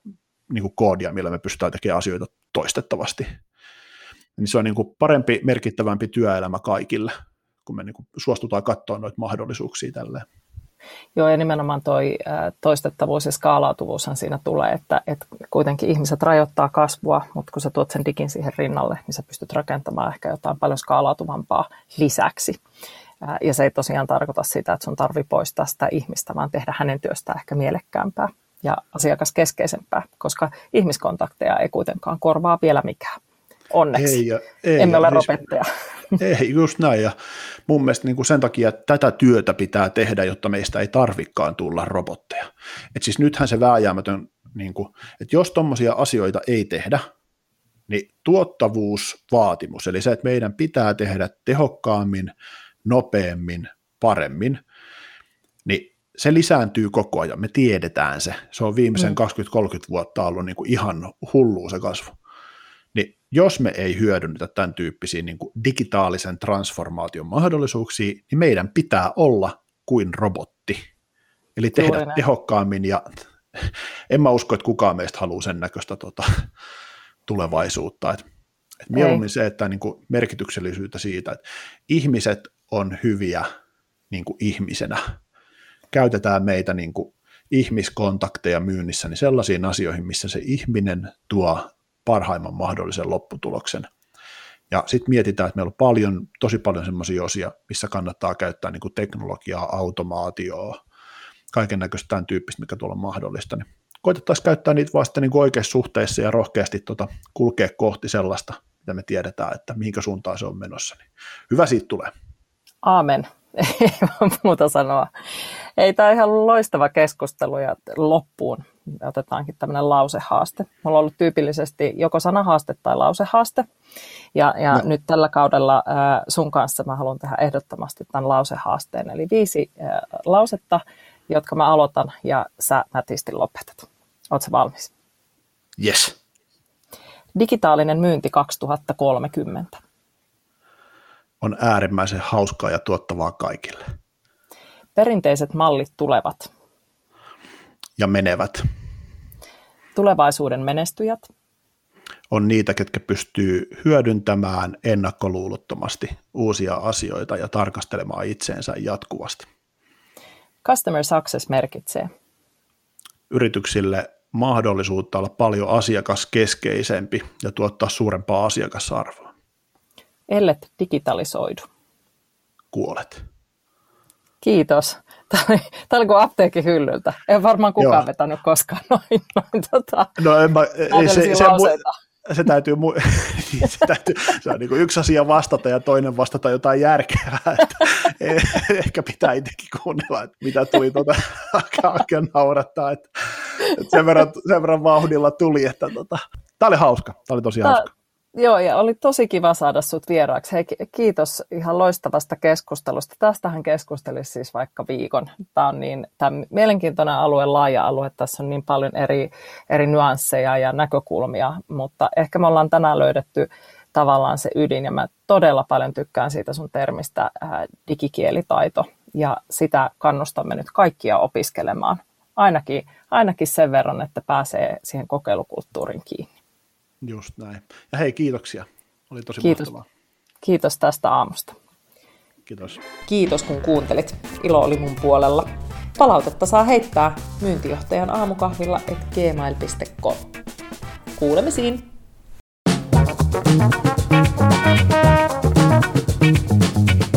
niin kuin koodia, millä me pystytään tekemään asioita toistettavasti. Niin se on niin kuin parempi, merkittävämpi työelämä kaikille, kun me niin kuin suostutaan katsoa noita mahdollisuuksia tälleen. Joo, ja nimenomaan toi toistettavuus ja skaalautuvuushan siinä tulee, että, että kuitenkin ihmiset rajoittaa kasvua, mutta kun sä tuot sen digin siihen rinnalle, niin sä pystyt rakentamaan ehkä jotain paljon skaalautuvampaa lisäksi. Ja se ei tosiaan tarkoita sitä, että sun tarvi poistaa sitä ihmistä, vaan tehdä hänen työstään ehkä mielekkäämpää. ja asiakaskeskeisempää, koska ihmiskontakteja ei kuitenkaan korvaa vielä mikään. Onneksi. Ei, ei, Emme ole siis. [LAUGHS] Ei, just näin. Ja mun mielestä niin kuin sen takia että tätä työtä pitää tehdä, jotta meistä ei tarvikaan tulla robotteja. Et siis nythän se vääjäämätön, niin kuin, että jos tuommoisia asioita ei tehdä, niin tuottavuusvaatimus, eli se, että meidän pitää tehdä tehokkaammin, nopeammin, paremmin, niin se lisääntyy koko ajan, me tiedetään se. Se on viimeisen mm. 20-30 vuotta ollut niin kuin ihan hullu se kasvu. Niin jos me ei hyödynnetä tämän tyyppisiä niin kuin digitaalisen transformaation mahdollisuuksia, niin meidän pitää olla kuin robotti. Eli tehdä Juuri tehokkaammin ja en mä usko, että kukaan meistä haluaa sen näköistä tota, tulevaisuutta. Et, et mieluummin se, että niin kuin merkityksellisyyttä siitä, että ihmiset on hyviä niin kuin ihmisenä. Käytetään meitä niin kuin ihmiskontakteja myynnissä niin sellaisiin asioihin, missä se ihminen tuo parhaimman mahdollisen lopputuloksen. Ja sitten mietitään, että meillä on paljon, tosi paljon semmoisia osia, missä kannattaa käyttää niin kuin teknologiaa, automaatioa, kaiken näköistä tämän tyyppistä, mikä tuolla on mahdollista. Niin koitettaisiin käyttää niitä vasta niin oikeassa suhteessa ja rohkeasti tota, kulkea kohti sellaista, mitä me tiedetään, että mihinkä suuntaan se on menossa. Niin hyvä siitä tulee. Aamen. Ei vaan muuta sanoa. Ei, tämä on ihan loistava keskustelu ja loppuun otetaankin tämmöinen lausehaaste. Mulla on ollut tyypillisesti joko sanahaaste tai lausehaaste. Ja, ja no. nyt tällä kaudella äh, sun kanssa mä haluan tehdä ehdottomasti tämän lausehaasteen. Eli viisi äh, lausetta, jotka mä aloitan ja sä nätisti lopetat. Oletko valmis? Yes. Digitaalinen myynti 2030 on äärimmäisen hauskaa ja tuottavaa kaikille. Perinteiset mallit tulevat. Ja menevät. Tulevaisuuden menestyjät. On niitä, ketkä pystyy hyödyntämään ennakkoluulottomasti uusia asioita ja tarkastelemaan itseensä jatkuvasti. Customer success merkitsee. Yrityksille mahdollisuutta olla paljon asiakaskeskeisempi ja tuottaa suurempaa asiakasarvoa ellet digitalisoidu? Kuolet. Kiitos. Tämä oli, tämä oli kuin apteekin hyllyltä. Ei varmaan kukaan Joo. vetänyt koskaan noin, noin tota, no, en mä, ei, se, se, se täytyy, [LAUGHS] niin se, täytyy, se on niin yksi asia vastata ja toinen vastata jotain järkevää. Että ehkä pitää itsekin kuunnella, että mitä tuli [LAUGHS] tuota, oikein naurattaa. Että, että sen, verran, sen verran vauhdilla tuli, että tota, tämä oli hauska. Tämä oli tosi hauska. Joo, ja oli tosi kiva saada sut vieraaksi. Hei, kiitos ihan loistavasta keskustelusta. Tästähän keskustelisi siis vaikka viikon. Tämä on niin tämä mielenkiintoinen alue, laaja alue. Tässä on niin paljon eri, eri nyansseja ja näkökulmia, mutta ehkä me ollaan tänään löydetty tavallaan se ydin, ja mä todella paljon tykkään siitä sun termistä ää, digikielitaito, ja sitä kannustamme nyt kaikkia opiskelemaan, ainakin, ainakin sen verran, että pääsee siihen kokeilukulttuurin kiinni. Just näin. Ja hei, kiitoksia. Oli tosi Kiitos. mahtavaa. Kiitos tästä aamusta. Kiitos. Kiitos kun kuuntelit. Ilo oli mun puolella. Palautetta saa heittää myyntijohtajan aamukahvilla et gmail.com. Kuulemisiin! Thank you.